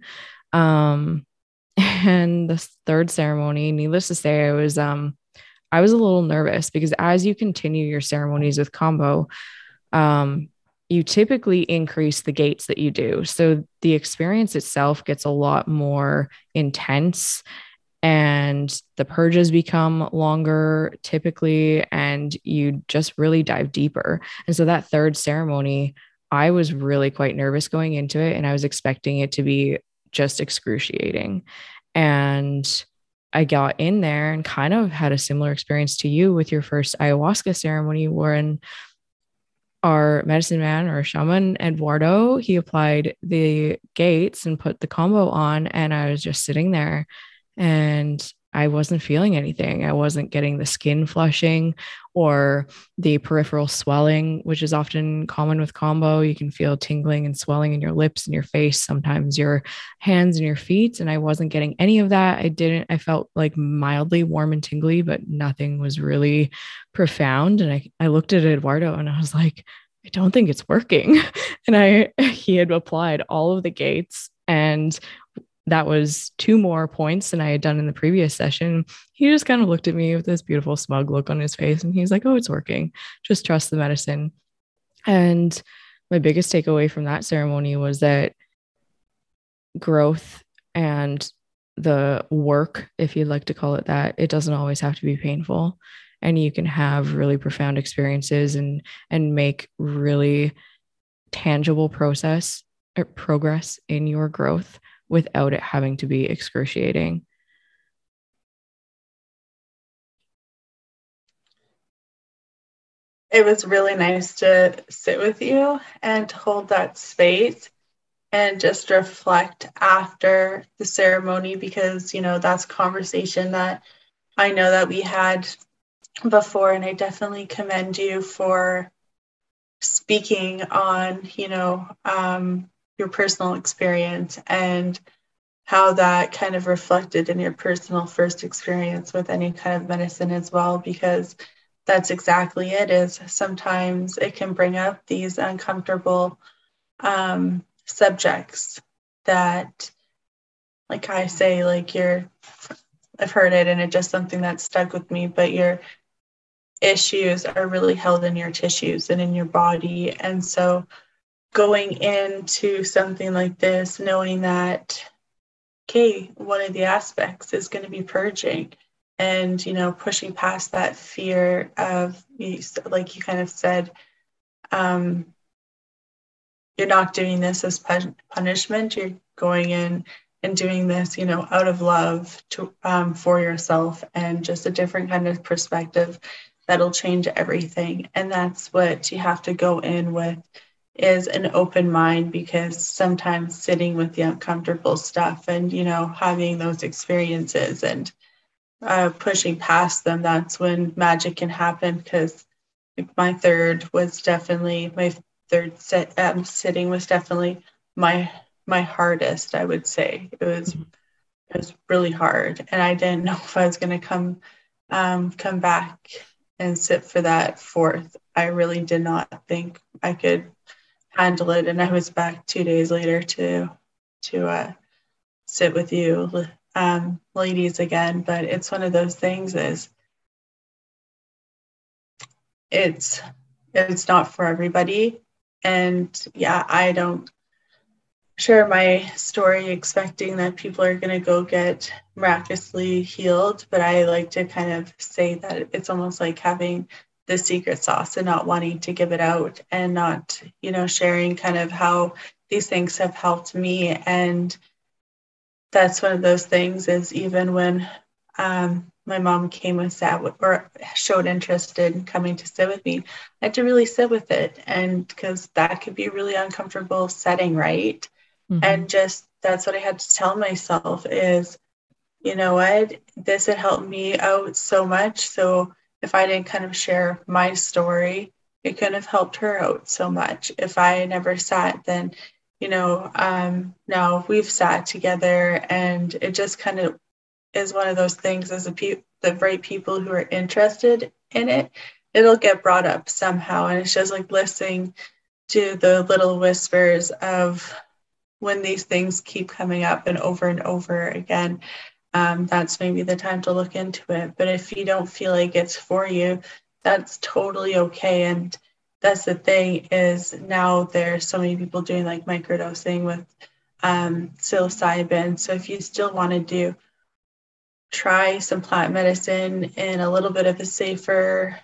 Um, <laughs> and the third ceremony, needless to say, I was um, I was a little nervous because as you continue your ceremonies with Kambo, um, you typically increase the gates that you do. So the experience itself gets a lot more intense and the purges become longer typically and you just really dive deeper. And so that third ceremony, I was really quite nervous going into it and I was expecting it to be just excruciating. And I got in there and kind of had a similar experience to you with your first ayahuasca ceremony, wherein our medicine man or shaman Eduardo, he applied the gates and put the Kambo on, and I was just sitting there and I wasn't feeling anything. I wasn't getting the skin flushing or the peripheral swelling, which is often common with Kambo. You can feel tingling and swelling in your lips and your face, sometimes your hands and your feet. And I wasn't getting any of that. I didn't, I felt like mildly warm and tingly, but nothing was really profound. And I, I looked at Eduardo and I was like, I don't think it's working. <laughs> And I, <laughs> he had applied all of the gates and that was two more points than I had done in the previous session. He just kind of looked at me with this beautiful smug look on his face and he's like, Oh, it's working. Just trust the medicine. And my biggest takeaway from that ceremony was that growth and the work, if you'd like to call it that, it doesn't always have to be painful. And you can have really profound experiences and and make really tangible process or progress in your growth without it having to be excruciating. It was really nice to sit with you and hold that space and just reflect after the ceremony because, you know, that's conversation that I know that we had before. And I definitely commend you for speaking on, you know, um, your personal experience and how that kind of reflected in your personal first experience with any kind of medicine as well because that's exactly it is sometimes it can bring up these uncomfortable um, subjects that like i say like you're i've heard it and it's just something that stuck with me but your issues are really held in your tissues and in your body. And so going into something like this knowing that okay one of the aspects is going to be purging and you know pushing past that fear of like you kind of said um, you're not doing this as punishment. You're going in and doing this you know out of love to um, for yourself and just a different kind of perspective that'll change everything. And that's what you have to go in with is an open mind because sometimes sitting with the uncomfortable stuff and you know having those experiences and uh, pushing past them that's when magic can happen because my third was definitely my third set um, sitting was definitely my my hardest i would say it was mm-hmm. it was really hard and i didn't know <laughs> if i was going to come um, come back and sit for that fourth i really did not think i could handle it. And I was back two days later to to uh, sit with you, um, ladies, again. But it's one of those things is it's it's not for everybody. And yeah, I don't share my story expecting that people are going to go get miraculously healed, but I like to kind of say that it's almost like having the secret sauce and not wanting to give it out and not, you know, sharing kind of how these things have helped me. And that's one of those things is even when um, my mom came with that or showed interest in coming to sit with me, I had to really sit with it. And because that could be a really uncomfortable setting, right? Mm-hmm. And just that's what I had to tell myself is, you know what, this had helped me out so much. So if I didn't kind of share my story, it could have helped her out so much. If I never sat, then, you know, um, now we've sat together and it just kind of is one of those things as a pe- the right people who are interested in it, it'll get brought up somehow. And it's just like listening to the little whispers of when these things keep coming up and over and over again. Um, that's maybe the time to look into it. But if you don't feel like it's for you, that's totally okay. And that's the thing is now there's so many people doing like microdosing with um, psilocybin. So if you still want to do, try some plant medicine in a little bit of a safer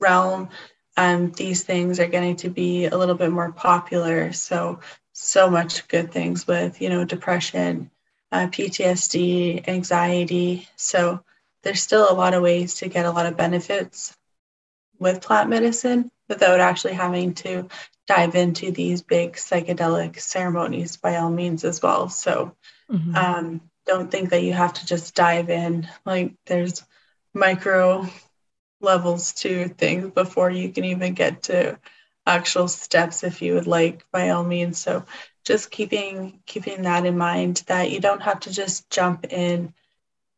realm. Um, these things are getting to be a little bit more popular. So so much good things with you know depression, uh, PTSD, anxiety. So there's still a lot of ways to get a lot of benefits with plant medicine without actually having to dive into these big psychedelic ceremonies by all means as well. So mm-hmm. um, don't think that you have to just dive in. Like there's micro levels to things before you can even get to actual steps if you would like by all means. So just keeping keeping that in mind that you don't have to just jump in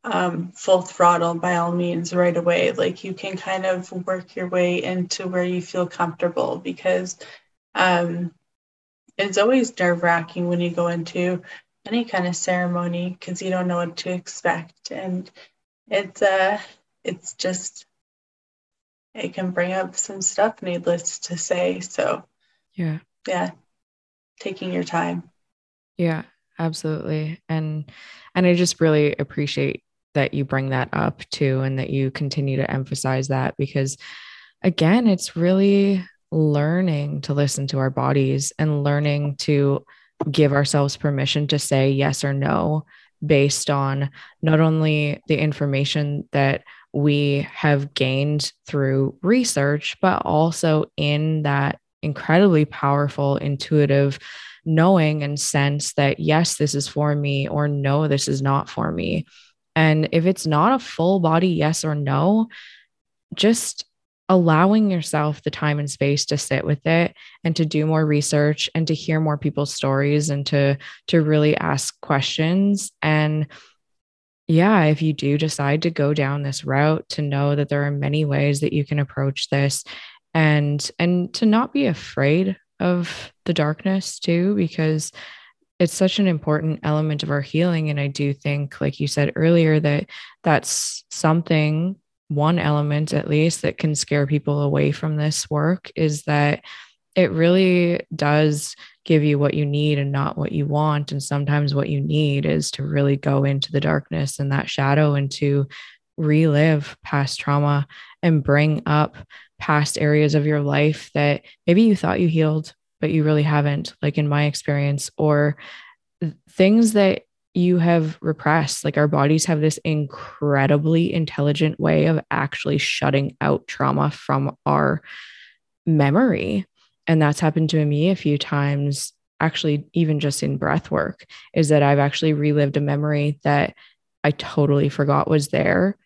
um, full throttle by all means right away. Like you can kind of work your way into where you feel comfortable because um, it's always nerve wracking when you go into any kind of ceremony because you don't know what to expect. And it's uh it's just it can bring up some stuff needless to say. So yeah. yeah taking your time. Yeah absolutely. And and i just really appreciate that you bring that up too and that you continue to emphasize that because again it's really learning to listen to our bodies and learning to give ourselves permission to say yes or no based on not only the information that we have gained through research, but also in that incredibly powerful, intuitive knowing and sense that, yes, this is for me, or no, this is not for me. And if it's not a full body yes or no, just allowing yourself the time and space to sit with it and to do more research and to hear more people's stories and to to really ask questions and yeah if you do decide to go down this route to know that there are many ways that you can approach this and and to not be afraid of the darkness too because it's such an important element of our healing. And i do think like you said earlier that that's something one element at least that can scare people away from this work is that it really does give you what you need and not what you want. And sometimes what you need is to really go into the darkness and that shadow and to relive past trauma and bring up past areas of your life that maybe you thought you healed but you really haven't like in my experience or things that you have repressed. Like our bodies have this incredibly intelligent way of actually shutting out trauma from our memory. And that's happened to me a few times, actually, even just in breath work, is that I've actually relived a memory that I totally forgot was there.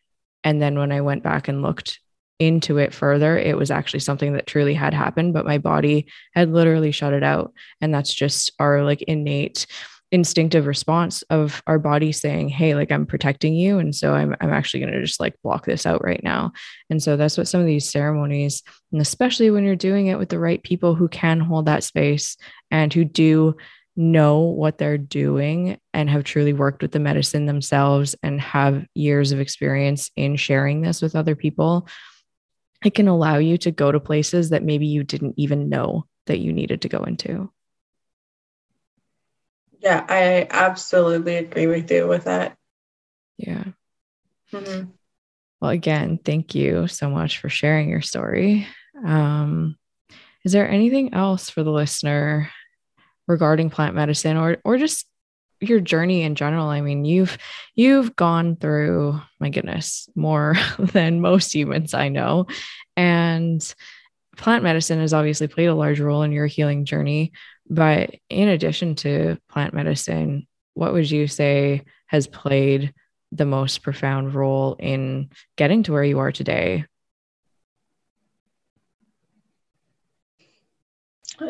And then when I went back and looked into it further, it was actually something that truly had happened, but my body had literally shut it out. And that's just our like innate instinctive response of our body saying hey like i'm protecting you and so i'm, I'm actually going to just like block this out right now and so that's what some of these ceremonies and especially when you're doing it with the right people who can hold that space and who do know what they're doing and have truly worked with the medicine themselves and have years of experience in sharing this with other people it can allow you to go to places that maybe you didn't even know that you needed to go into yeah, I absolutely agree with you with that. Yeah. Mm-hmm. Well, again, thank you so much for sharing your story. Um, is there anything else for the listener regarding plant medicine or or just your journey in general? I mean, you've you've gone through, my goodness, more <laughs> than most humans I know. And plant medicine has obviously played a large role in your healing journey but in addition to plant medicine, what would you say has played the most profound role in getting to where you are today?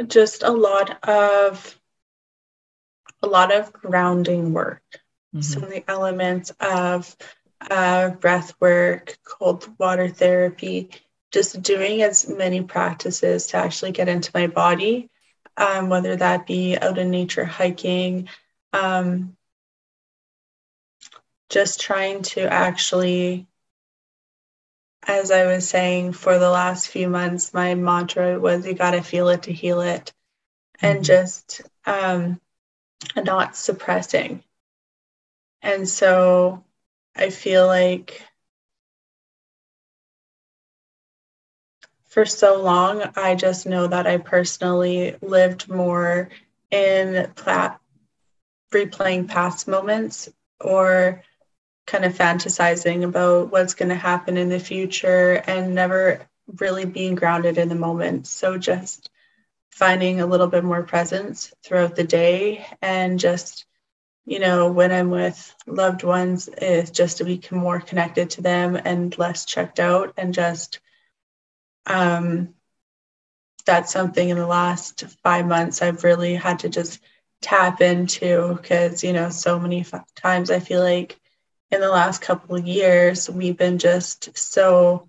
Just a lot of a lot of grounding work. Mm-hmm. Some of the elements of uh, breath work, cold water therapy, just doing as many practices to actually get into my body, um, whether that be out in nature hiking, um, just trying to actually, as I was saying, for the last few months, my mantra was you got to feel it to heal it. Mm-hmm. And just um, not suppressing. And so I feel like for so long, I just know that I personally lived more in plat- replaying past moments or kind of fantasizing about what's going to happen in the future and never really being grounded in the moment. So just finding a little bit more presence throughout the day. And just you know when i'm with loved ones is just to become more connected to them and less checked out and just um that's something in the last five months i've really had to just tap into because you know so many times i feel like in the last couple of years we've been just so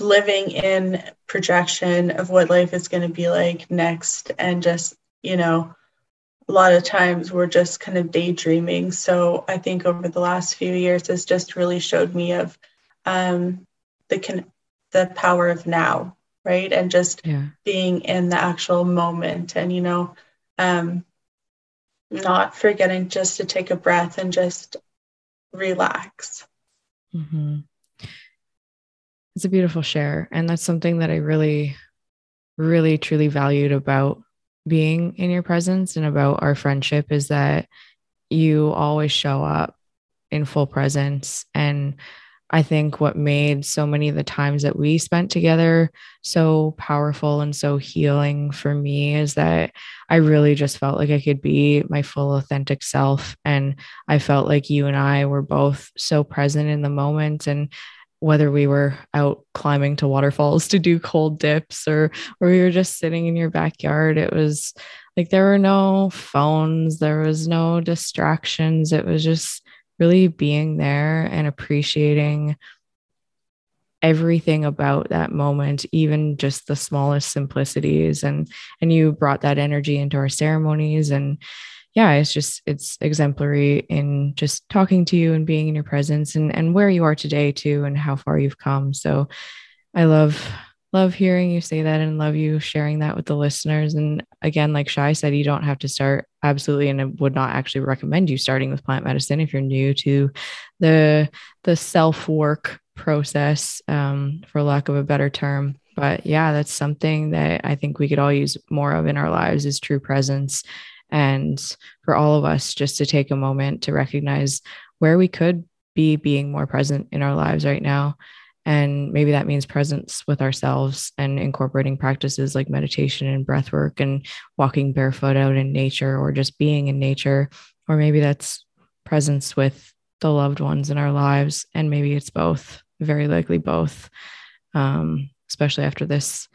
living in projection of what life is going to be like next and just you know a lot of times we're just kind of daydreaming so i think over the last few years has just really showed me of um, the con- the power of now right and just yeah. being in the actual moment and you know um, not forgetting just to take a breath and just relax mm-hmm. It's a beautiful share. And that's something that I really, really, truly valued about being in your presence and about our friendship is that you always show up in full presence. And I think what made so many of the times that we spent together so powerful and so healing for me is that I really just felt like I could be my full authentic self. And I felt like you and I were both so present in the moment. And whether we were out climbing to waterfalls to do cold dips or or we were just sitting in your backyard it was like there were no phones there was no distractions. It was just really being there and appreciating everything about that moment even just the smallest simplicities. And and you brought that energy into our ceremonies and yeah, it's just it's exemplary in just talking to you and being in your presence and and where you are today too and how far you've come. So I love love hearing you say that and love you sharing that with the listeners. And again, like Chey said, you don't have to start absolutely, and I would not actually recommend you starting with plant medicine if you're new to the the self work process, um, for lack of a better term. But yeah, that's something that I think we could all use more of in our lives is true presence and for all of us just to take a moment to recognize where we could be being more present in our lives right now. And maybe that means presence with ourselves and incorporating practices like meditation and breath work and walking barefoot out in nature or just being in nature. Or maybe that's presence with the loved ones in our lives. And maybe it's both very likely both um, especially after this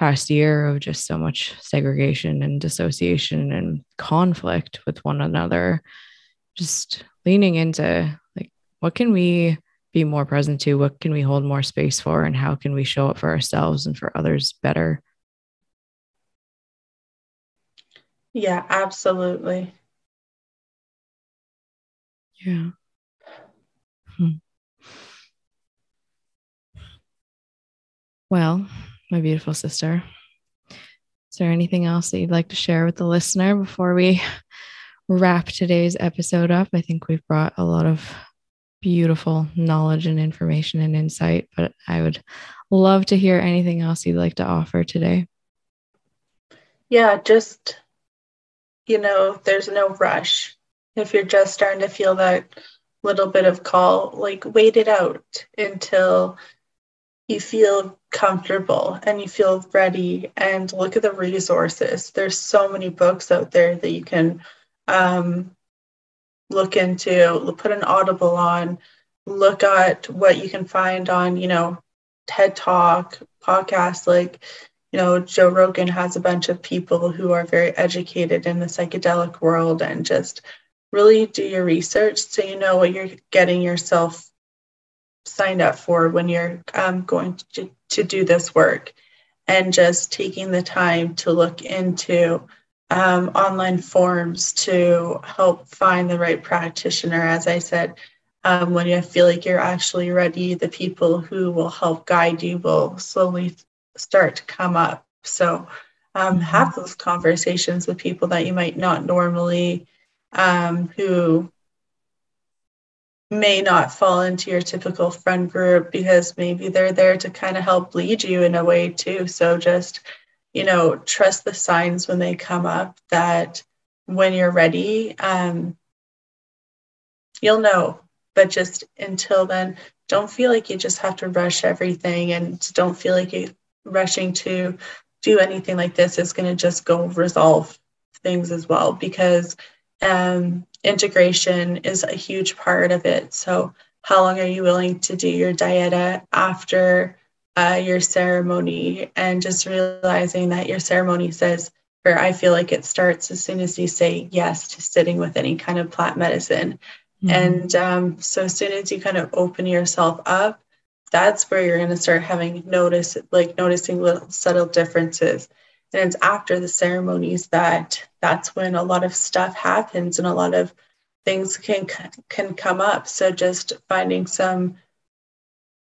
past year of just so much segregation and dissociation and conflict with one another just leaning into like what can we be more present to? What can we hold more space for? And how can we show up for ourselves and for others better? Yeah absolutely. Yeah. Hmm. well my beautiful sister. Is there anything else that you'd like to share with the listener before we wrap today's episode up? I think we've brought a lot of beautiful knowledge and information and insight, but I would love to hear anything else you'd like to offer today. Yeah, just, you know, there's no rush. If you're just starting to feel that little bit of call, like wait it out until you feel comfortable and you feel ready and look at the resources. There's so many books out there that you can um, look into put an audible on look at what you can find on you know ted talk podcasts like you know joe rogan has a bunch of people who are very educated in the psychedelic world and just really do your research so you know what you're getting yourself signed up for when you're um, going to, to do this work. And just taking the time to look into um, online forums to help find the right practitioner. As i said um, when you feel like you're actually ready the people who will help guide you will slowly start to come up. So um, mm-hmm. have those conversations with people that you might not normally um, who may not fall into your typical friend group because maybe they're there to kind of help lead you in a way too. So just, you know, trust the signs when they come up that when you're ready, um, you'll know. But just until then, don't feel like you just have to rush everything and don't feel like you rushing to do anything like this is going to just go resolve things as well because um, integration is a huge part of it. So, how long are you willing to do your dieta after uh, your ceremony? And just realizing that your ceremony says, or I feel like it starts as soon as you say yes to sitting with any kind of plant medicine. Mm-hmm. And um, so, as soon as you kind of open yourself up, that's where you're going to start having notice, like noticing little subtle differences and it's after the ceremonies that that's when a lot of stuff happens and a lot of things can can come up. So just finding some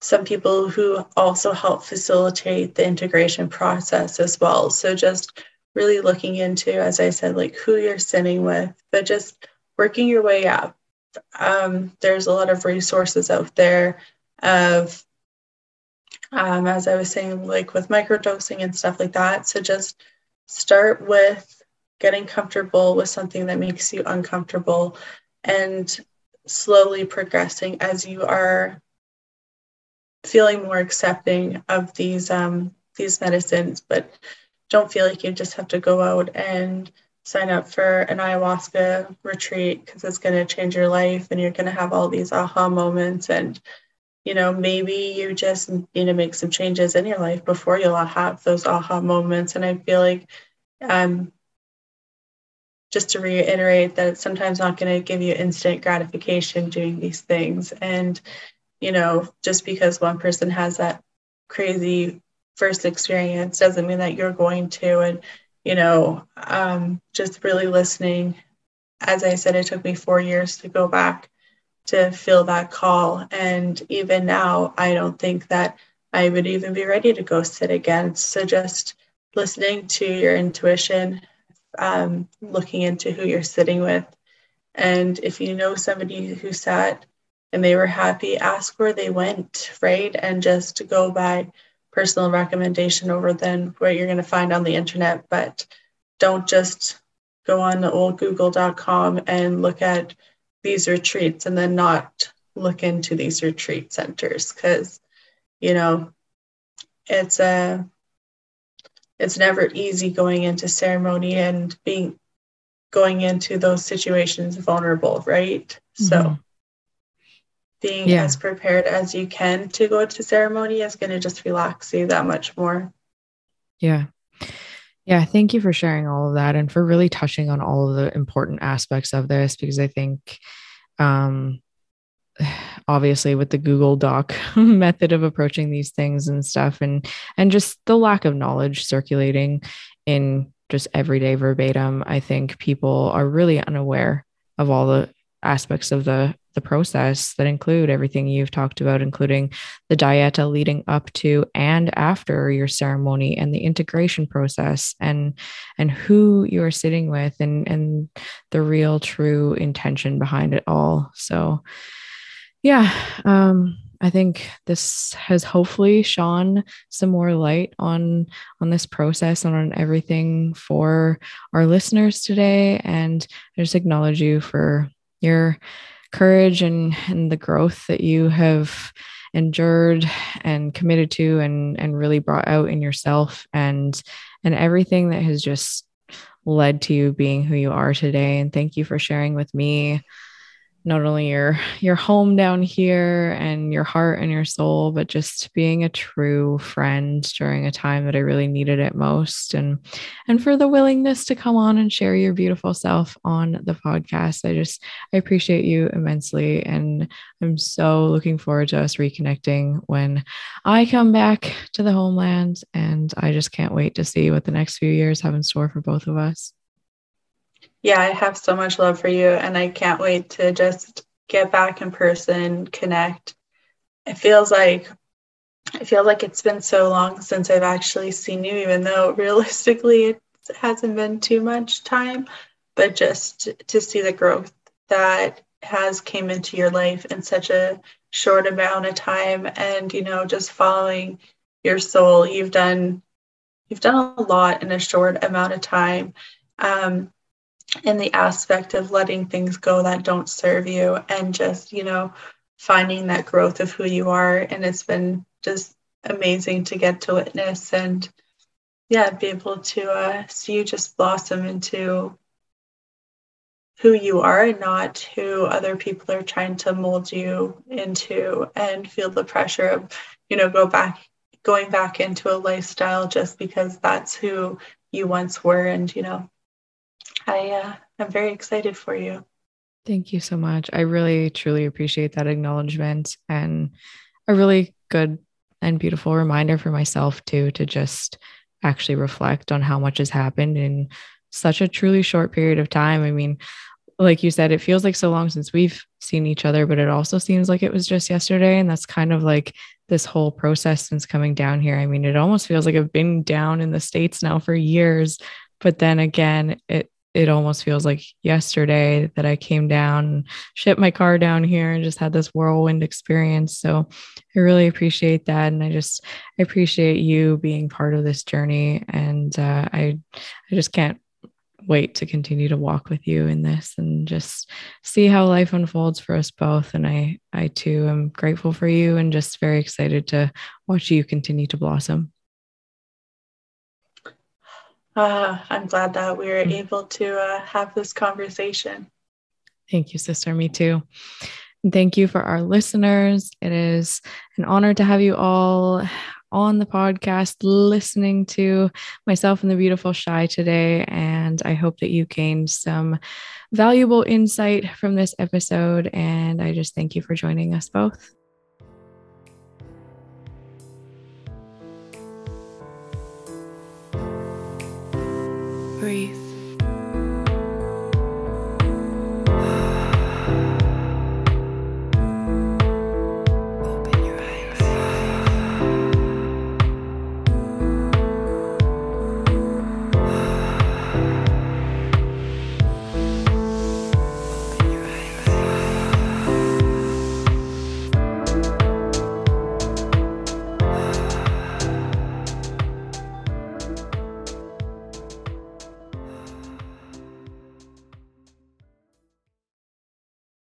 some people who also help facilitate the integration process as well. So just really looking into as i said like who you're sitting with but just working your way up. Um, there's a lot of resources out there of um, as I was saying, like with microdosing and stuff like that. So just start with getting comfortable with something that makes you uncomfortable and slowly progressing as you are feeling more accepting of these um, these medicines but don't feel like you just have to go out and sign up for an ayahuasca retreat because it's going to change your life and you're going to have all these aha moments and you know, maybe you just need to make some changes in your life before you'll have those aha moments. And I feel like, um, just to reiterate that it's sometimes not going to give you instant gratification doing these things. And, you know, just because one person has that crazy first experience doesn't mean that you're going to. And, you know, um, just really listening. As I said, it took me four years to go back to feel that call. And even now, I don't think that I would even be ready to go sit again. So just listening to your intuition, um, looking into who you're sitting with. And if you know somebody who sat and they were happy, ask where they went, right? And just to go by personal recommendation over than what you're going to find on the internet. But don't just go on the old google.com and look at these retreats and then not look into these retreat centers because you know it's a it's never easy going into ceremony and being going into those situations vulnerable right mm-hmm. so being yeah. as prepared as you can to go to ceremony is going to just relax you that much more yeah yeah, thank you for sharing all of that and for really touching on all of the important aspects of this because I think um <sighs> obviously with the Google Doc <laughs> method of approaching these things and stuff and and just the lack of knowledge circulating in just everyday verbatim, I think people are really unaware of all the aspects of the the process that include everything you've talked about, including the dieta leading up to and after your ceremony and the integration process and and who you're sitting with and and the real true intention behind it all. So yeah, um, I think this has hopefully shone some more light on on this process and on everything for our listeners today. And I just acknowledge you for your courage and and the growth that you have endured and committed to and and really brought out in yourself and and everything that has just led to you being who you are today and thank you for sharing with me not only your your home down here and your heart and your soul but just being a true friend during a time that I really needed it most. And and for the willingness to come on and share your beautiful self on the podcast I just I appreciate you immensely. And I'm so looking forward to us reconnecting when I come back to the homeland. And I just can't wait to see what the next few years have in store for both of us yeah, I have so much love for you, and I can't wait to just get back in person, connect. It feels like it feels like it's been so long since I've actually seen you, even though <laughs> realistically it hasn't been too much time. But just to see the growth that has came into your life in such a short amount of time, and you know, just following your soul, you've done you've done a lot in a short amount of time. Um, in the aspect of letting things go that don't serve you and just, you know, finding that growth of who you are. And it's been just amazing to get to witness and, yeah, be able to uh, see you just blossom into who you are and not who other people are trying to mold you into and feel the pressure of, you know, go back going back into a lifestyle just because that's who you once were and you know I uh, I'm very excited for you. Thank you so much. I really truly appreciate that acknowledgement and a really good and beautiful reminder for myself too to just actually reflect on how much has happened in such a truly short period of time. I mean, like you said, it feels like so long since we've seen each other, but it also seems like it was just yesterday. And that's kind of like this whole process since coming down here. I mean, it almost feels like I've been down in the States now for years. But then again, it it almost feels like yesterday that I came down, shipped my car down here, and just had this whirlwind experience. So I really appreciate that, and I just I appreciate you being part of this journey, and uh, I I just can't wait to continue to walk with you in this and just see how life unfolds for us both. And I I too am grateful for you and just very excited to watch you continue to blossom. Uh, I'm glad that we were mm. able to uh, have this conversation. Thank you, sister. Me too. And thank you for our listeners. It is an honor to have you all on the podcast listening to myself and the beautiful Chey today. And I hope that you gained some valuable insight from this episode. And I just thank you for joining us both. Breathe.